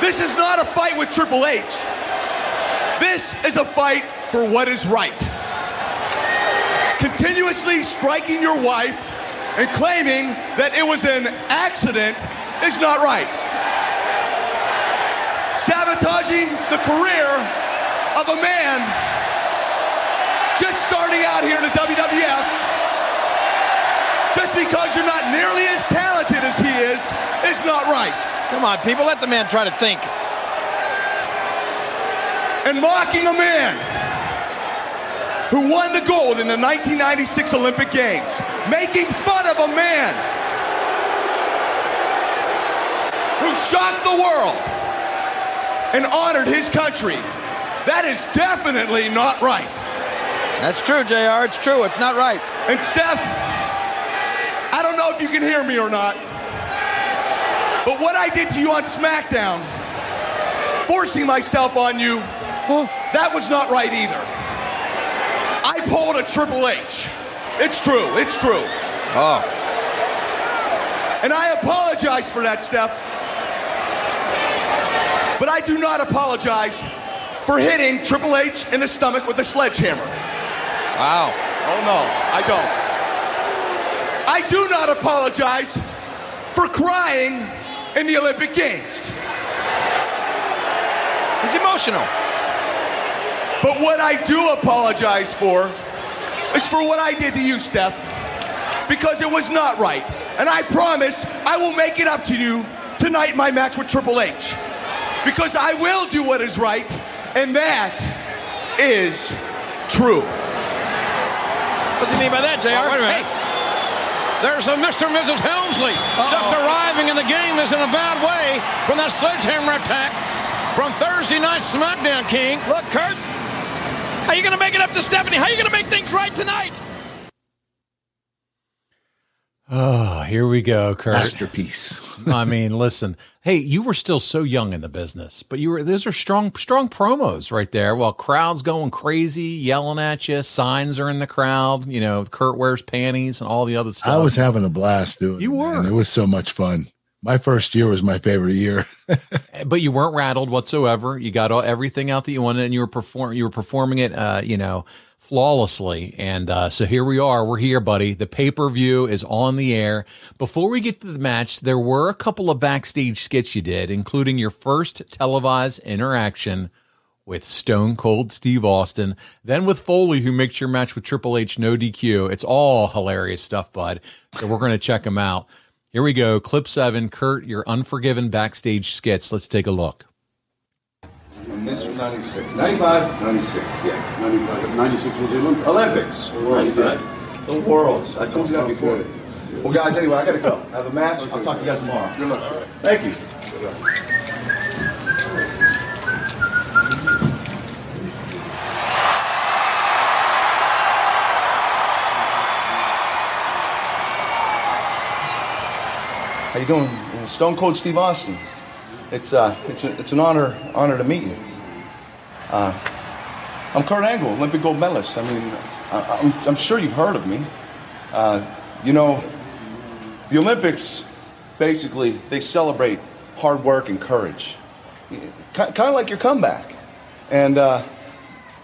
This is not a fight with Triple H. This is a fight for what is right. Continuously striking your wife and claiming that it was an accident is not right. Sabotaging the career of a man just starting out here in the WWF just because you're not nearly as talented as he is is not right. Come on, people, let the man try to think. And mocking a man who won the gold in the 1996 Olympic Games, making fun of a man who shocked the world and honored his country. That is definitely not right. That's true, JR. It's true. It's not right. And Steph, I don't know if you can hear me or not, but what I did to you on SmackDown, forcing myself on you, that was not right either. I pulled a Triple H. It's true. It's true. Oh. And I apologize for that, Steph. But I do not apologize for hitting Triple H in the stomach with a sledgehammer. Wow. Oh no, I don't. I do not apologize for crying in the Olympic Games. It's emotional. But what I do apologize for is for what I did to you, Steph, because it was not right. And I promise I will make it up to you tonight in my match with Triple H. Because I will do what is right, and that is true. What's he mean by that, JR? Oh, wait a minute. Hey, there's a Mr. and Mrs. Helmsley just arriving in the game is in a bad way from that sledgehammer attack from Thursday night SmackDown King. Look, Kurt, how are you going to make it up to Stephanie? How are you going to make things right tonight? Oh, here we go, Kurt. Masterpiece. I mean, listen. Hey, you were still so young in the business, but you were those are strong strong promos right there. While crowds going crazy, yelling at you, signs are in the crowd, you know, Kurt wears panties and all the other stuff. I was having a blast doing You it, were. man. It was so much fun. My first year was my favorite year. but you weren't rattled whatsoever. You got all, everything out that you wanted, and you were perform you were performing it, uh, you know, flawlessly. And uh, so here we are. We're here, buddy. The pay per view is on the air. Before we get to the match, there were a couple of backstage skits you did, including your first televised interaction with Stone Cold Steve Austin, then with Foley, who makes your match with Triple H no DQ. It's all hilarious stuff, bud. So we're going to check them out. Here we go. Clip seven. Kurt, your Unforgiven backstage skits. Let's take a look. And this was 96. 95, 96, yeah. 95. 96 was the Olympics. Olympics. Worlds, right? The Worlds. I told you that before. Well, guys, anyway, I got to go. I have a match. I'll talk to you guys tomorrow. Good luck. Thank you. How you doing? Uh, Stone Cold Steve Austin. It's uh, it's a, it's an honor honor to meet you. Uh, I'm Kurt Angle, Olympic gold medalist. I mean, I, I'm, I'm sure you've heard of me. Uh, you know, the Olympics basically they celebrate hard work and courage, kind of like your comeback. And uh,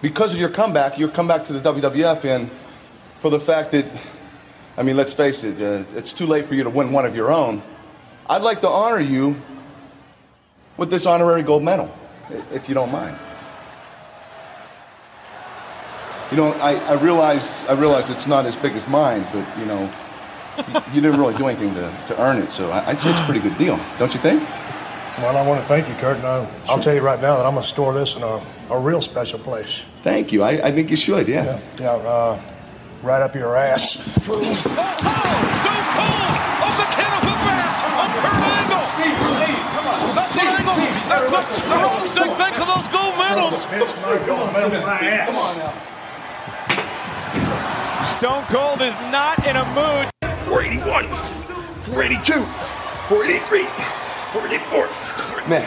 because of your comeback, your comeback to the WWF, and for the fact that, I mean, let's face it, uh, it's too late for you to win one of your own. I'd like to honor you with this honorary gold medal, if you don't mind. You know, I, I realize I realize it's not as big as mine, but you know, y- you didn't really do anything to, to earn it, so I- I'd say it's a pretty good deal, don't you think? Well, I want to thank you, Kurt. And I, I'll tell you right now that I'm going to store this in a, a real special place. Thank you. I, I think you should, yeah. Yeah, uh, right up your ass. the Rolling Stick thinks of those gold medals. medals. Come on now. Stone Cold is not in a mood. 481, 482, 483, 484. Man,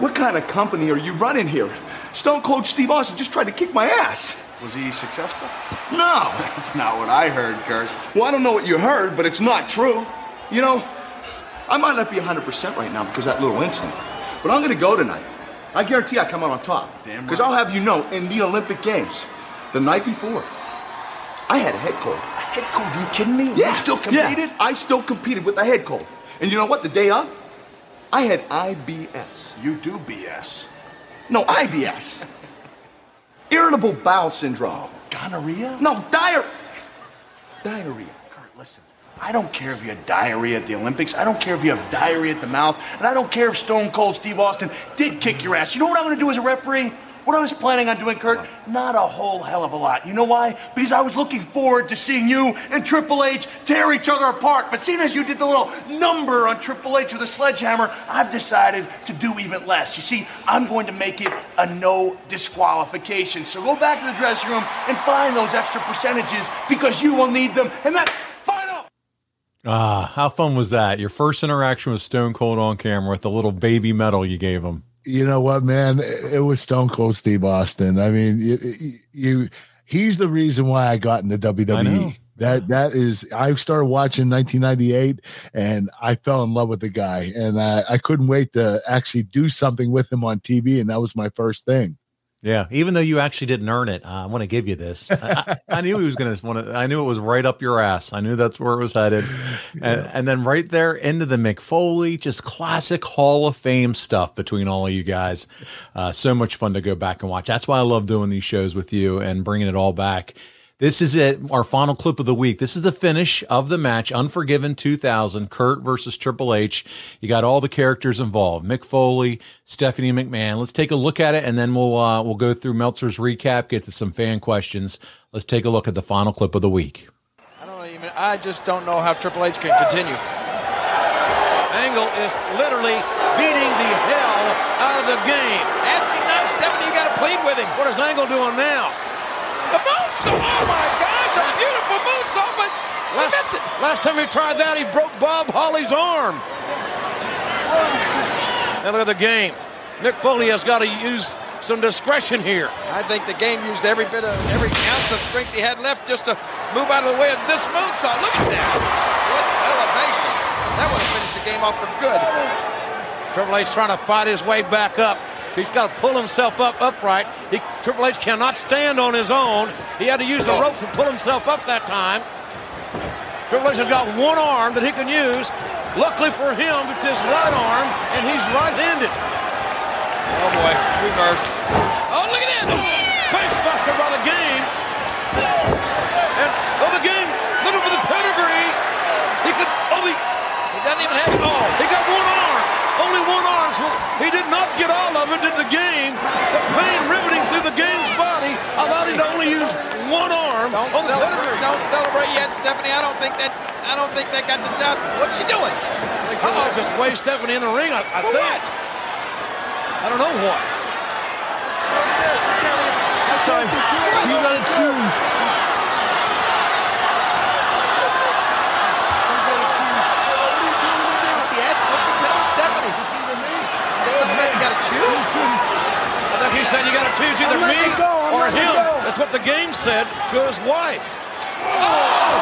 what kind of company are you running here? Stone Cold Steve Austin just tried to kick my ass. Was he successful? No. That's not what I heard, Kurt. Well, I don't know what you heard, but it's not true. You know, I might not be 100% right now because of that little incident, but I'm going to go tonight. I guarantee I come out on top. Damn Because right. I'll have you know, in the Olympic Games, the night before, I had a head cold. A head cold? Are you kidding me? Yeah. You still competed? Yeah? I still competed with a head cold. And you know what? The day of, I had IBS. You do BS. No, IBS. Irritable bowel syndrome. Gonorrhea? No, diar- diarrhea. Kurt, listen. I don't care if you have diarrhea at the Olympics. I don't care if you have diarrhea at the mouth. And I don't care if Stone Cold Steve Austin did kick your ass. You know what I'm going to do as a referee? What I was planning on doing, Kurt? Not a whole hell of a lot. You know why? Because I was looking forward to seeing you and Triple H tear each other apart. But seeing as you did the little number on Triple H with a sledgehammer, I've decided to do even less. You see, I'm going to make it a no disqualification. So go back to the dressing room and find those extra percentages because you will need them. And that Ah, how fun was that? Your first interaction with Stone Cold on camera with the little baby medal you gave him. you know what, man? It was Stone Cold Steve Austin. I mean, you, you he's the reason why I got into WWE. That that is, I started watching 1998, and I fell in love with the guy, and I, I couldn't wait to actually do something with him on TV, and that was my first thing. Yeah, even though you actually didn't earn it, uh, I want to give you this. I, I knew he was going to want to. I knew it was right up your ass. I knew that's where it was headed, and, and then right there into the Mick Foley, just classic Hall of Fame stuff between all of you guys. Uh, so much fun to go back and watch. That's why I love doing these shows with you and bringing it all back. This is it, our final clip of the week. This is the finish of the match, Unforgiven 2000, Kurt versus Triple H. You got all the characters involved: Mick Foley, Stephanie McMahon. Let's take a look at it, and then we'll uh, we'll go through Meltzer's recap, get to some fan questions. Let's take a look at the final clip of the week. I don't even. I just don't know how Triple H can continue. Angle is literally beating the hell out of the game. Asking him now, Stephanie. You got to plead with him. What is Angle doing now? Moonsault! Oh my gosh, a beautiful moonsault, but Last, missed it. last time he tried that, he broke Bob Holly's arm. And look at the game. Mick Foley has got to use some discretion here. I think the game used every bit of every ounce of strength he had left just to move out of the way of this moonsault. Look at that! What elevation! That would have finished the game off for good. Triple H trying to fight his way back up. He's got to pull himself up upright. He, Triple H cannot stand on his own. He had to use the ropes to pull himself up that time. Triple H has got one arm that he can use. Luckily for him, it's his right arm, and he's right-handed. Oh boy, reverse. Oh, look at this! Face buster by the game. And oh, the game, little bit of pedigree. He could, oh, he, He doesn't even have. It. Oh, he got one arm. Only one arm. So he did not get all of it in the game. The pain riveting through the game's body allowed him to only use one arm don't on celebrate! pedigree. Don't celebrate yet, Stephanie. I don't think that. I don't think that got the job. What's she doing? I think Triple just waved Stephanie in the ring. I, I For think. what? I don't know what. You got to choose. What's he asking? What's he telling Stephanie? Is that something you got to choose? I think he said you got to choose either me go. Or him. go. That's what the game said to his wife. Oh,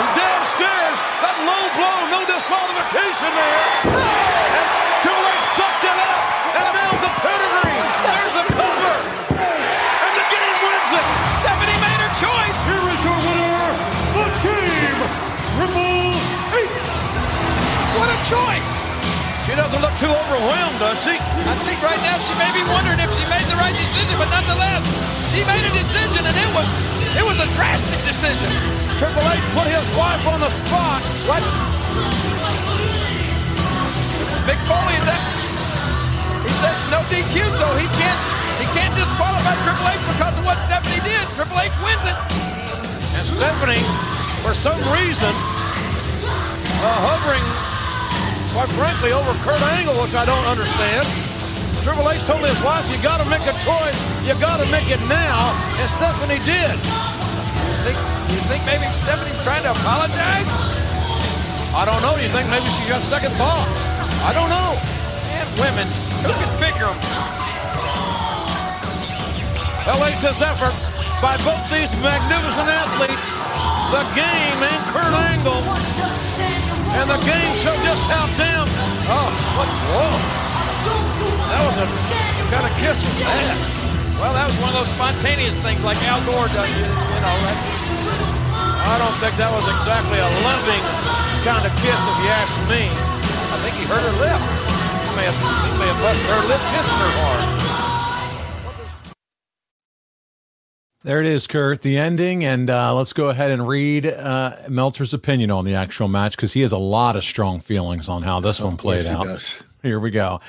well, downstairs, that low blow, no disqualification there. And Triple H sucked it up, and nailed the pedigree. There's a cover, and the game wins it. Stephanie made her choice. Here is your winner, the game, Triple H. What a choice! She doesn't look too overwhelmed, does she? I think right now she may be wondering if she made the right decision, but nonetheless, she made a decision, and it was it was a drastic decision. Triple H put his wife on the spot. Right. Mick Foley is that he said no DQ, so he can't he can't disqualify Triple H because of what Stephanie did. Triple H wins it. And Stephanie, for some reason, uh, hovering, quite frankly, over Kurt Angle, which I don't understand. Triple H told his wife, you got to make a choice. You got to make it now. And Stephanie did. You think, you think maybe Stephanie's trying to apologize? I don't know. You think maybe she got second thoughts? I don't know. And women, who can figure them? LH's effort by both these magnificent athletes, the game and Kurt Angle. And the game showed just how damn. Oh, what? Whoa. That was a kind of kiss was that? Well, that was one of those spontaneous things like Al Gore does. You, you know, I don't think that was exactly a loving kind of kiss, if you ask me. I think he hurt her lip. He may have, he may have busted her lip kissing her hard. There it is, Kurt. The ending, and uh, let's go ahead and read uh, Meltzer's opinion on the actual match because he has a lot of strong feelings on how this one played Yes, he out. does. Here we go.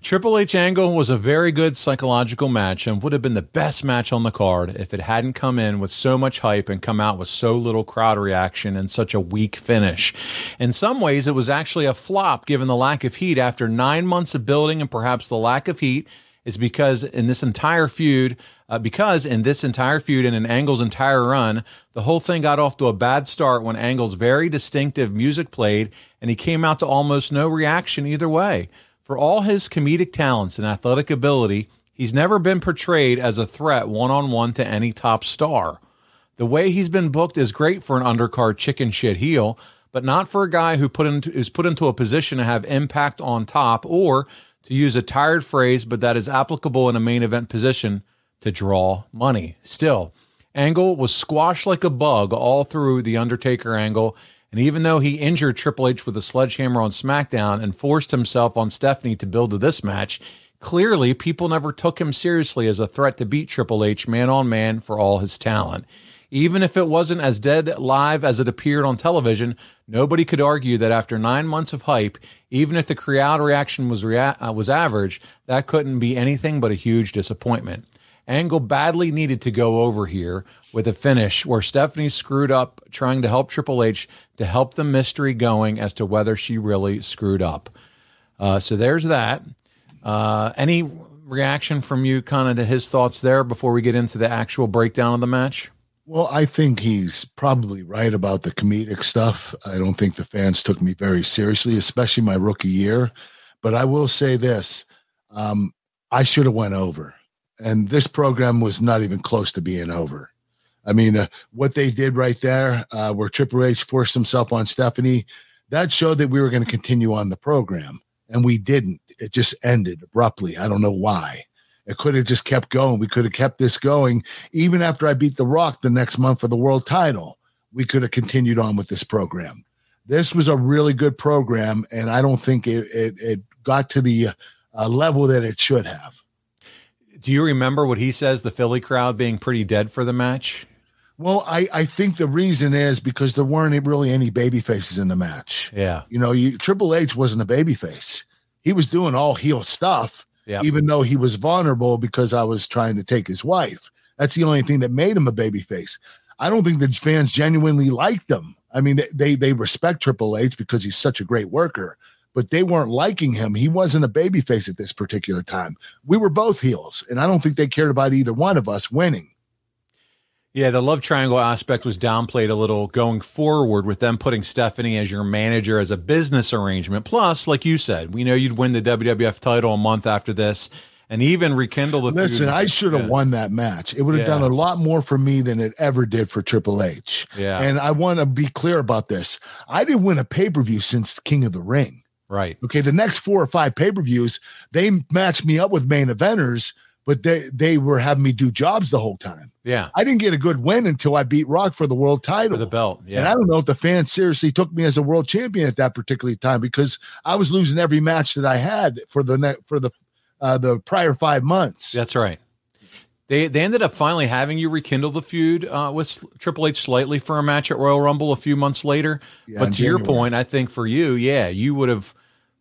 Triple H Angle was a very good psychological match and would have been the best match on the card if it hadn't come in with so much hype and come out with so little crowd reaction and such a weak finish. In some ways, it was actually a flop given the lack of heat after nine months of building and perhaps the lack of heat is because in this entire feud, uh, because in this entire feud and in Angle's entire run, the whole thing got off to a bad start when Angle's very distinctive music played and he came out to almost no reaction either way. For all his comedic talents and athletic ability, he's never been portrayed as a threat one on one to any top star. The way he's been booked is great for an undercard chicken shit heel, but not for a guy who put into is put into a position to have impact on top, or to use a tired phrase, but that is applicable in a main event position to draw money. Still, Angle was squashed like a bug all through the Undertaker angle, and even though he injured Triple H with a sledgehammer on SmackDown and forced himself on Stephanie to build to this match, clearly people never took him seriously as a threat to beat Triple H man on man for all his talent. Even if it wasn't as dead live as it appeared on television, nobody could argue that after nine months of hype, even if the crowd reaction was rea- uh, was average, that couldn't be anything but a huge disappointment. Angle badly needed to go over here with a finish where Stephanie screwed up trying to help Triple H to help the mystery going as to whether she really screwed up. Uh, so there's that. Uh, any reaction from you kind of to his thoughts there before we get into the actual breakdown of the match? Well, I think he's probably right about the comedic stuff. I don't think the fans took me very seriously, especially my rookie year. But I will say this: um, I should have went over, and this program was not even close to being over. I mean, uh, what they did right there, uh, where Triple H forced himself on Stephanie, that showed that we were going to continue on the program, and we didn't. It just ended abruptly. I don't know why. It could have just kept going. We could have kept this going even after I beat The Rock the next month for the world title. We could have continued on with this program. This was a really good program, and I don't think it it, it got to the uh, level that it should have. Do you remember what he says? The Philly crowd being pretty dead for the match. Well, I, I think the reason is because there weren't really any baby faces in the match. Yeah. You know, you, Triple H wasn't a baby face. He was doing all heel stuff, Yep. even though he was vulnerable because I was trying to take his wife. That's the only thing that made him a baby face. I don't think the fans genuinely liked him. I mean, they, they respect Triple H because he's such a great worker, but they weren't liking him. He wasn't a baby face at this particular time. We were both heels, and I don't think they cared about either one of us winning. Yeah, the love triangle aspect was downplayed a little going forward with them putting Stephanie as your manager as a business arrangement. Plus, like you said, we know you'd win the WWF title a month after this and even rekindle the Listen, feud. I should have Yeah. won that match. It would have Yeah. done a lot more for me than it ever did for Triple H. Yeah. And I want to be clear about this. I didn't win a pay per view since King of the Ring. Right. Okay. The next four or five pay per views, they matched me up with main eventers, but they, they were having me do jobs the whole time. Yeah. I didn't get a good win until I beat Rock for the world title. For the belt. Yeah. And I don't know if the fans seriously took me as a world champion at that particular time because I was losing every match that I had for the ne- for the uh, the prior five months. That's right. They they ended up finally having you rekindle the feud uh, with Triple H slightly for a match at Royal Rumble a few months later. Yeah, but to your point, I think for you, yeah, you would have,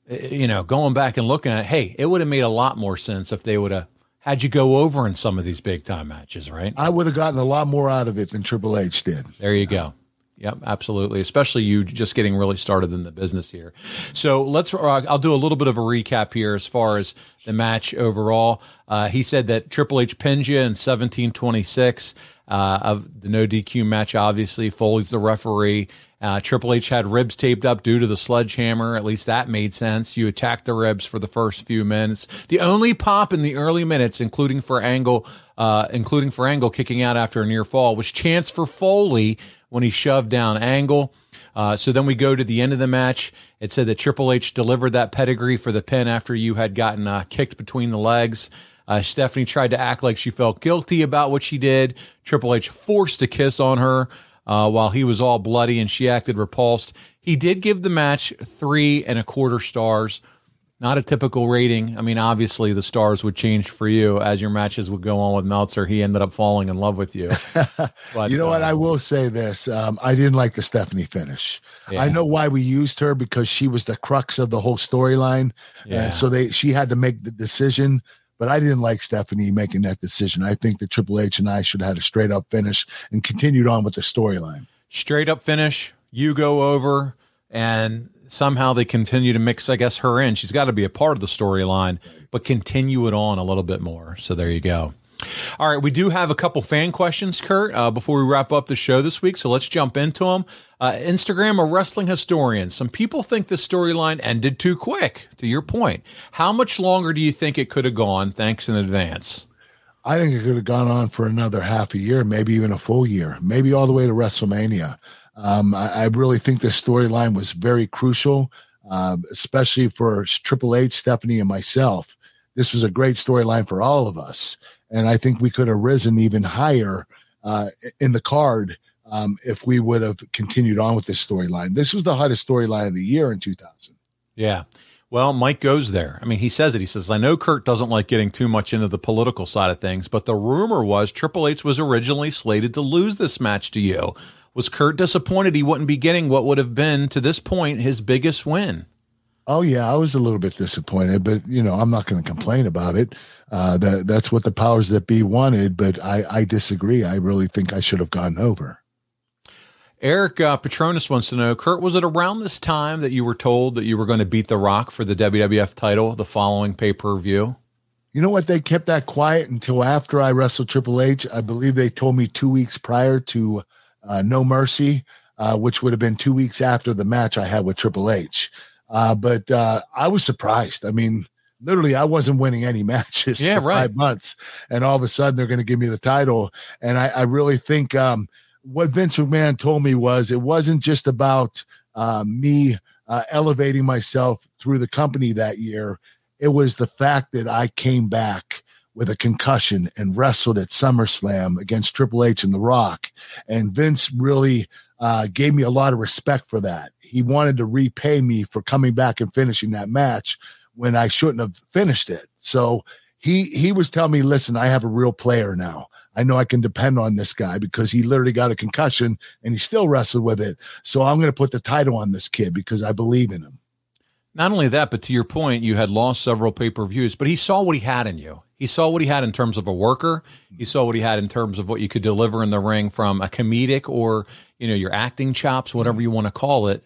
eh, you know, going back and looking at, it, hey, it would have made a lot more sense if they would have had you go over in some of these big time matches, right? I would have gotten a lot more out of it than Triple H did. There you go. Yep, absolutely. Especially you just getting really started in the business here. So let's. Uh, I'll do a little bit of a recap here as far as the match overall. Uh, he said that Triple H pinned you in seventeen twenty six uh, of the no DQ match. Obviously, Foley's the referee. Uh, Triple H had ribs taped up due to the sledgehammer. At least that made sense. You attacked the ribs for the first few minutes. The only pop in the early minutes, including for Angle, uh, including for Angle kicking out after a near fall, was chance for Foley when he shoved down Angle. Uh, so then we go to the end of the match. It said that Triple H delivered that pedigree for the pin after you had gotten uh, kicked between the legs. Uh, Stephanie tried to act like she felt guilty about what she did. Triple H forced a kiss on her uh, while he was all bloody and she acted repulsed. He did give the match three and a quarter stars. Not a typical rating. I mean, obviously the stars would change for you as your matches would go on with Meltzer. He ended up falling in love with you. But, you know uh, what? I will say this. Um, I didn't like the Stephanie finish. Yeah. I know why we used her because she was the crux of the whole storyline. Yeah. And so they she had to make the decision. But I didn't like Stephanie making that decision. I think that Triple H and I should have had a straight up finish and continued on with the storyline. straight up finish. You go over, and somehow they continue to mix, I guess, her in. She's got to be a part of the storyline, but continue it on a little bit more. So there you go. All right, we do have a couple fan questions, Kurt, uh, before we wrap up the show this week. So let's jump into them. Uh, Instagram, a wrestling historian. Some people think the storyline ended too quick, to your point. How much longer do you think it could have gone? Thanks in advance. I think it could have gone on for another half a year, maybe even a full year, maybe all the way to WrestleMania. Um, I, I really think this storyline was very crucial, uh, especially for Triple H, Stephanie, and myself. This was a great storyline for all of us, and I think we could have risen even higher uh, in the card um, if we would have continued on with this storyline. This was the hottest storyline of the year in 2000. Yeah. Well, Mike goes there. I mean, he says it. He says, I know Kurt doesn't like getting too much into the political side of things, but the rumor was Triple H was originally slated to lose this match to you. Was Kurt disappointed he wouldn't be getting what would have been, to this point, his biggest win? Oh yeah, I was a little bit disappointed, but you know, I'm not going to complain about it. Uh, that that's what the powers that be wanted, but I I disagree. I really think I should have gotten over. Eric uh, Petronas wants to know, Kurt, was it around this time that you were told that you were going to beat The Rock for the WWF title the following pay per view? You know what? They kept that quiet until after I wrestled Triple H. I believe they told me two weeks prior to uh, No Mercy, uh, which would have been two weeks after the match I had with Triple H. Uh, but uh, I was surprised. I mean, literally, I wasn't winning any matches Yeah, for right. five months, and all of a sudden they're going to give me the title. And I, I really think um, what Vince McMahon told me was it wasn't just about uh, me uh, elevating myself through the company that year. It was the fact that I came back with a concussion and wrestled at SummerSlam against Triple H and The Rock. And Vince really uh, gave me a lot of respect for that. He wanted to repay me for coming back and finishing that match when I shouldn't have finished it. So he he was telling me, listen, I have a real player now. I know I can depend on this guy because he literally got a concussion and he still wrestled with it. So I'm going to put the title on this kid because I believe in him. Not only that, but to your point, you had lost several pay per views, but he saw what he had in you. He saw what he had in terms of a worker. He saw what he had in terms of what you could deliver in the ring from a comedic or, you know, your acting chops, whatever you want to call it.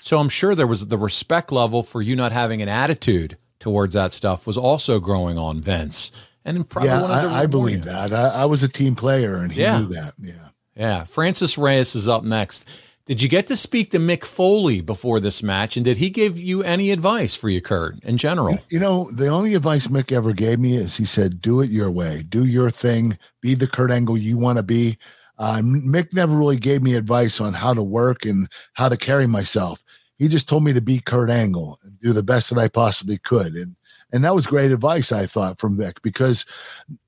So I'm sure there was the respect level for you not having an attitude towards that stuff was also growing on Vince. And probably yeah, I, I believe you. that. I, I was a team player and he Yeah. knew that. Yeah. Yeah. Francis Reyes is up next. Did you get to speak to Mick Foley before this match? And did he give you any advice for you, Kurt, in general? You know, the only advice Mick ever gave me is he said, do it your way, do your thing, be the Kurt Angle you want to be. Uh, Mick never really gave me advice on how to work and how to carry myself. He just told me to be Kurt Angle and do the best that I possibly could. And and that was great advice, I thought, from Mick, because,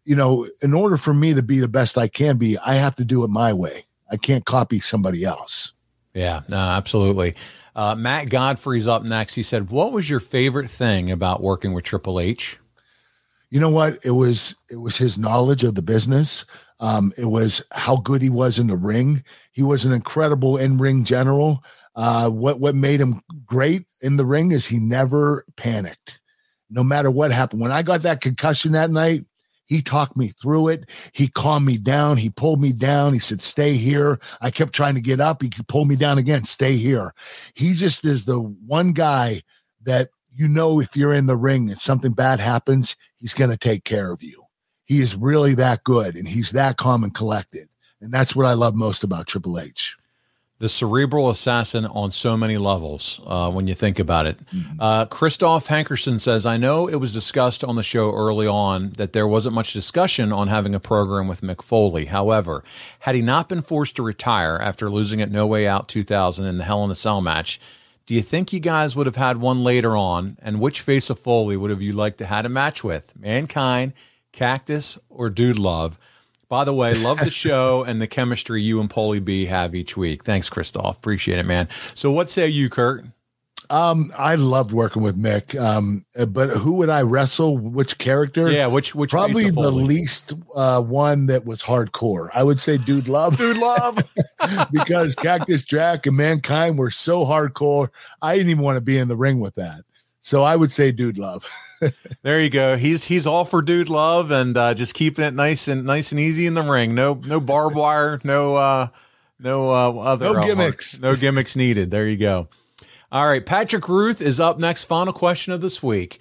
you know, in order for me to be the best I can be, I have to do it my way. I can't copy somebody else. Yeah, no, absolutely. Uh, Matt Godfrey's up next. He said, What was your favorite thing about working with Triple H? you know what it was it was his knowledge of the business um it was how good he was in the ring he was an incredible in-ring general uh what what made him great in the ring is he never panicked no matter what happened when i got that concussion that night He talked me through it. He calmed me down. He pulled me down. He said, Stay here. I kept trying to get up. He could pull me down again. Stay here. He just is the one guy that you know if you're in the ring and something bad happens, he's going to take care of you. He is really that good and he's that calm and collected. And that's what I love most about Triple H. The cerebral assassin on so many levels uh, when you think about it. Uh, Christoph Hankerson says, I know it was discussed on the show early on that there wasn't much discussion on having a program with Mick Foley. However, had he not been forced to retire after losing at No Way Out 2000 in the Hell in a Cell match, do you think you guys would have had one later on? And which face of Foley would have you liked to had a match with? Mankind, Cactus, or Dude Love? By the way, love the show and the chemistry you and Paulie B have each week. Thanks, Christoph. Appreciate it, man. So, what say you, Kurt? Um, I loved working with Mick. Um, but who would I wrestle? Which character? Yeah, which which probably the least uh, one that was hardcore. I would say Dude Love. Dude Love, because Cactus Jack and Mankind were so hardcore. I didn't even want to be in the ring with that. So I would say Dude Love. There you go. He's he's all for dude love and uh, just keeping it nice and nice and easy in the ring. No no barbed wire. No uh, no uh, other No gimmicks. No gimmicks needed. There you go. All right, Patrick Ruth is up next. Final question of this week.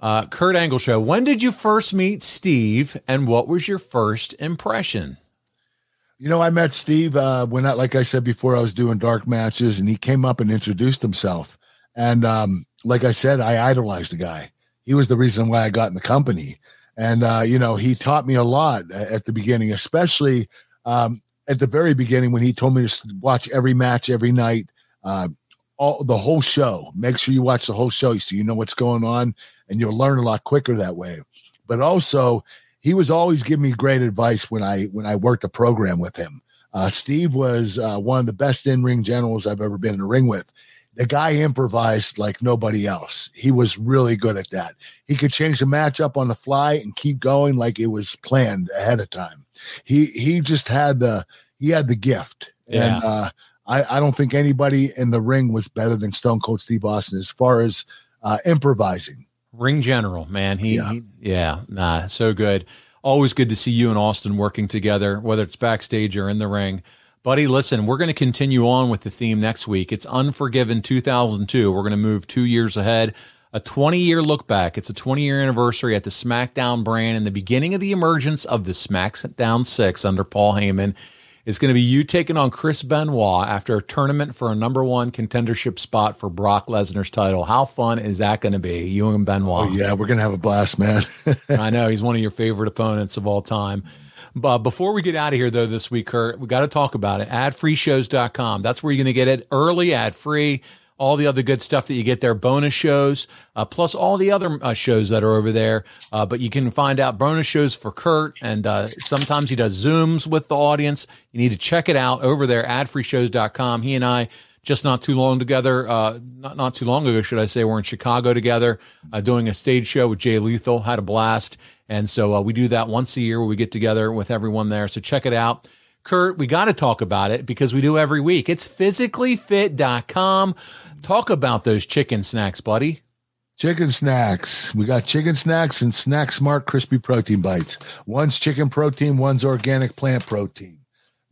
Uh, Kurt Angle show. When did you first meet Steve, and what was your first impression? You know, I met Steve uh, when, I, like I said before, I was doing dark matches, and he came up and introduced himself. And um, like I said, I idolized the guy. He was the reason why I got in the company. And uh, you know, he taught me a lot at the beginning, especially um, at the very beginning when he told me to watch every match every night, uh, all the whole show. Make sure you watch the whole show so you know what's going on, and you'll learn a lot quicker that way. But also, he was always giving me great advice when I when I worked a program with him. Uh, Steve was uh, one of the best in ring generals I've ever been in a ring with. The guy improvised like nobody else. He was really good at that. He could change the matchup on the fly and keep going like it was planned ahead of time. He he just had the he had the gift. Yeah. And uh, I, I don't think anybody in the ring was better than Stone Cold Steve Austin as far as uh, improvising. Ring general, man. He, yeah. he yeah, nah, so good. Always good to see you and Austin working together, whether it's backstage or in the ring. Buddy, listen, we're going to continue on with the theme next week. It's Unforgiven 2002. We're going to move two years ahead. A 20 year look back. It's a 20 year anniversary at the SmackDown brand and the beginning of the emergence of the SmackDown Six under Paul Heyman. It's going to be you taking on Chris Benoit after a tournament for a number one contendership spot for Brock Lesnar's title. How fun is that going to be? You and Benoit. Oh, yeah, we're going to have a blast, man. I know he's one of your favorite opponents of all time. But before we get out of here, though, this week, Kurt, we got to talk about it. Adfreeshows.com. That's where you're going to get it early, ad free. All the other good stuff that you get there, bonus shows, uh, plus all the other uh, shows that are over there. Uh, but you can find out bonus shows for Kurt, and uh, sometimes he does Zooms with the audience. You need to check it out over there, adfreeshows.com. He and I just not too long together, uh, not, not too long ago, should I say, we're in Chicago together uh, doing a stage show with Jay Lethal, had a blast. And so uh, we do that once a year where we get together with everyone there. So check it out. Kurt, we got to talk about it because we do every week. It's physicallyfit.com. Talk about those chicken snacks, buddy. Chicken snacks. We got chicken snacks and Snack Smart crispy protein bites. One's chicken protein, one's organic plant protein.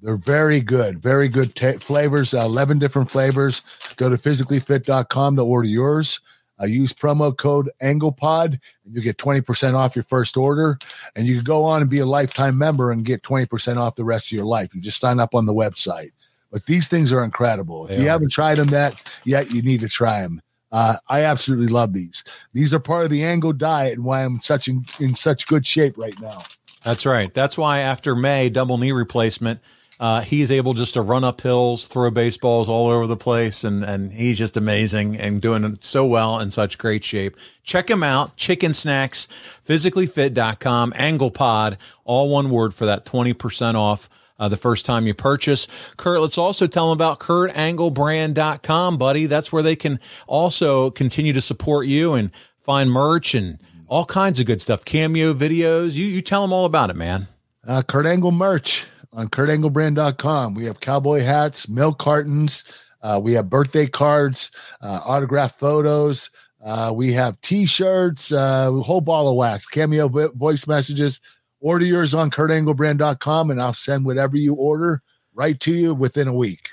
They're very good, very good ta flavors. Uh, 11 different flavors. Go to physicallyfit.com to order yours. Uh, use promo code AnglePod and you get 20% off your first order. And you can go on and be a lifetime member and get 20% off the rest of your life. You just sign up on the website. But these things are incredible. If They you are. haven't tried them that yet, you need to try them. Uh, I absolutely love these. These are part of the Angle diet and why I'm such in, in such good shape right now. That's right. That's why after May double knee replacement, uh, he's able just to run up hills, throw baseballs all over the place, and and he's just amazing and doing so well in such great shape. Check him out, Chicken Snacks, physicallyfit.com, AnglePod, all one word for that 20% off. Uh, the first time you purchase. Kurt, let's also tell them about kurtanglebrand.com, buddy. That's where they can also continue to support you and find merch and all kinds of good stuff, cameo videos. You you tell them all about it, man. Uh, Kurt Angle merch on kurtanglebrand.com. We have cowboy hats, milk cartons. Uh, we have birthday cards, uh, autographed photos. Uh, we have t-shirts, uh, a whole ball of wax, cameo vo- voice messages, Order yours on kurtanglebrand.com and I'll send whatever you order right to you within a week.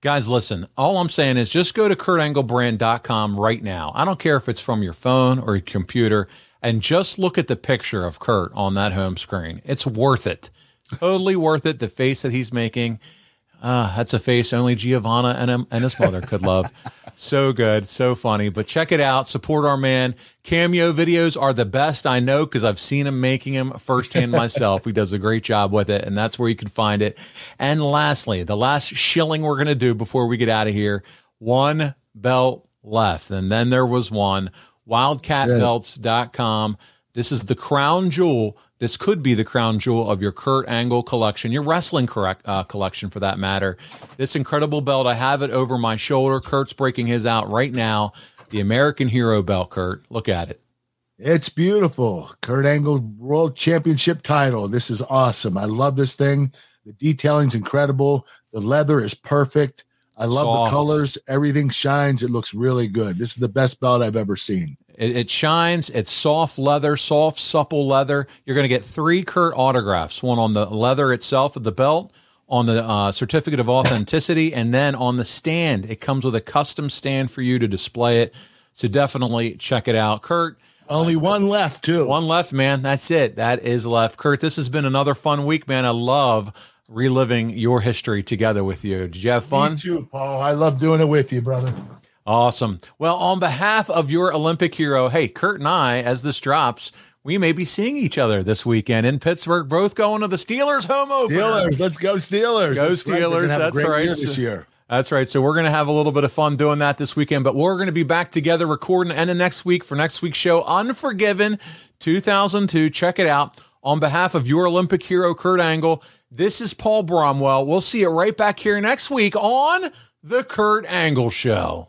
Guys, listen, all I'm saying is just go to kurtanglebrand.com right now. I don't care if it's from your phone or your computer and just look at the picture of Kurt on that home screen. It's worth it. Totally worth it. The face that he's making. Uh, that's a face only Giovanna and, him, and his mother could love. so good, so funny. But check it out. Support our man. Cameo videos are the best I know because I've seen him making them firsthand myself. he does a great job with it, and that's where you can find it. And lastly, the last shilling we're going to do before we get out of here one belt left. And then there was one wildcatbelts.com. This is the crown jewel. This could be the crown jewel of your Kurt Angle collection, your wrestling correct, uh, collection for that matter. This incredible belt, I have it over my shoulder. Kurt's breaking his out right now. The American Hero belt, Kurt. Look at it. It's beautiful. Kurt Angle World Championship title. This is awesome. I love this thing. The detailing's incredible. The leather is perfect. I love Soft. the colors. Everything shines. It looks really good. This is the best belt I've ever seen. It, it shines. It's soft leather, soft, supple leather. You're going to get three Kurt autographs one on the leather itself of the belt, on the uh, certificate of authenticity, and then on the stand. It comes with a custom stand for you to display it. So definitely check it out. Kurt, Only one left, too. one left, man. That's it. That is left. Kurt, this has been another fun week, man. I love reliving your history together with you. Did you have fun? Me too, Paul. I love doing it with you, brother. Awesome. Well, on behalf of your Olympic hero, hey, Kurt and I, as this drops, we may be seeing each other this weekend in Pittsburgh, both going to the Steelers home opener. Steelers. Let's go, Steelers. Go That's Steelers. a That's right. this year. That's right. So we're going to have a little bit of fun doing that this weekend, but we're going to be back together recording and the next week for next week's show, Unforgiven 2002. Check it out. On behalf of your Olympic hero, Kurt Angle, this is Paul Bromwell. We'll see you right back here next week on The Kurt Angle Show.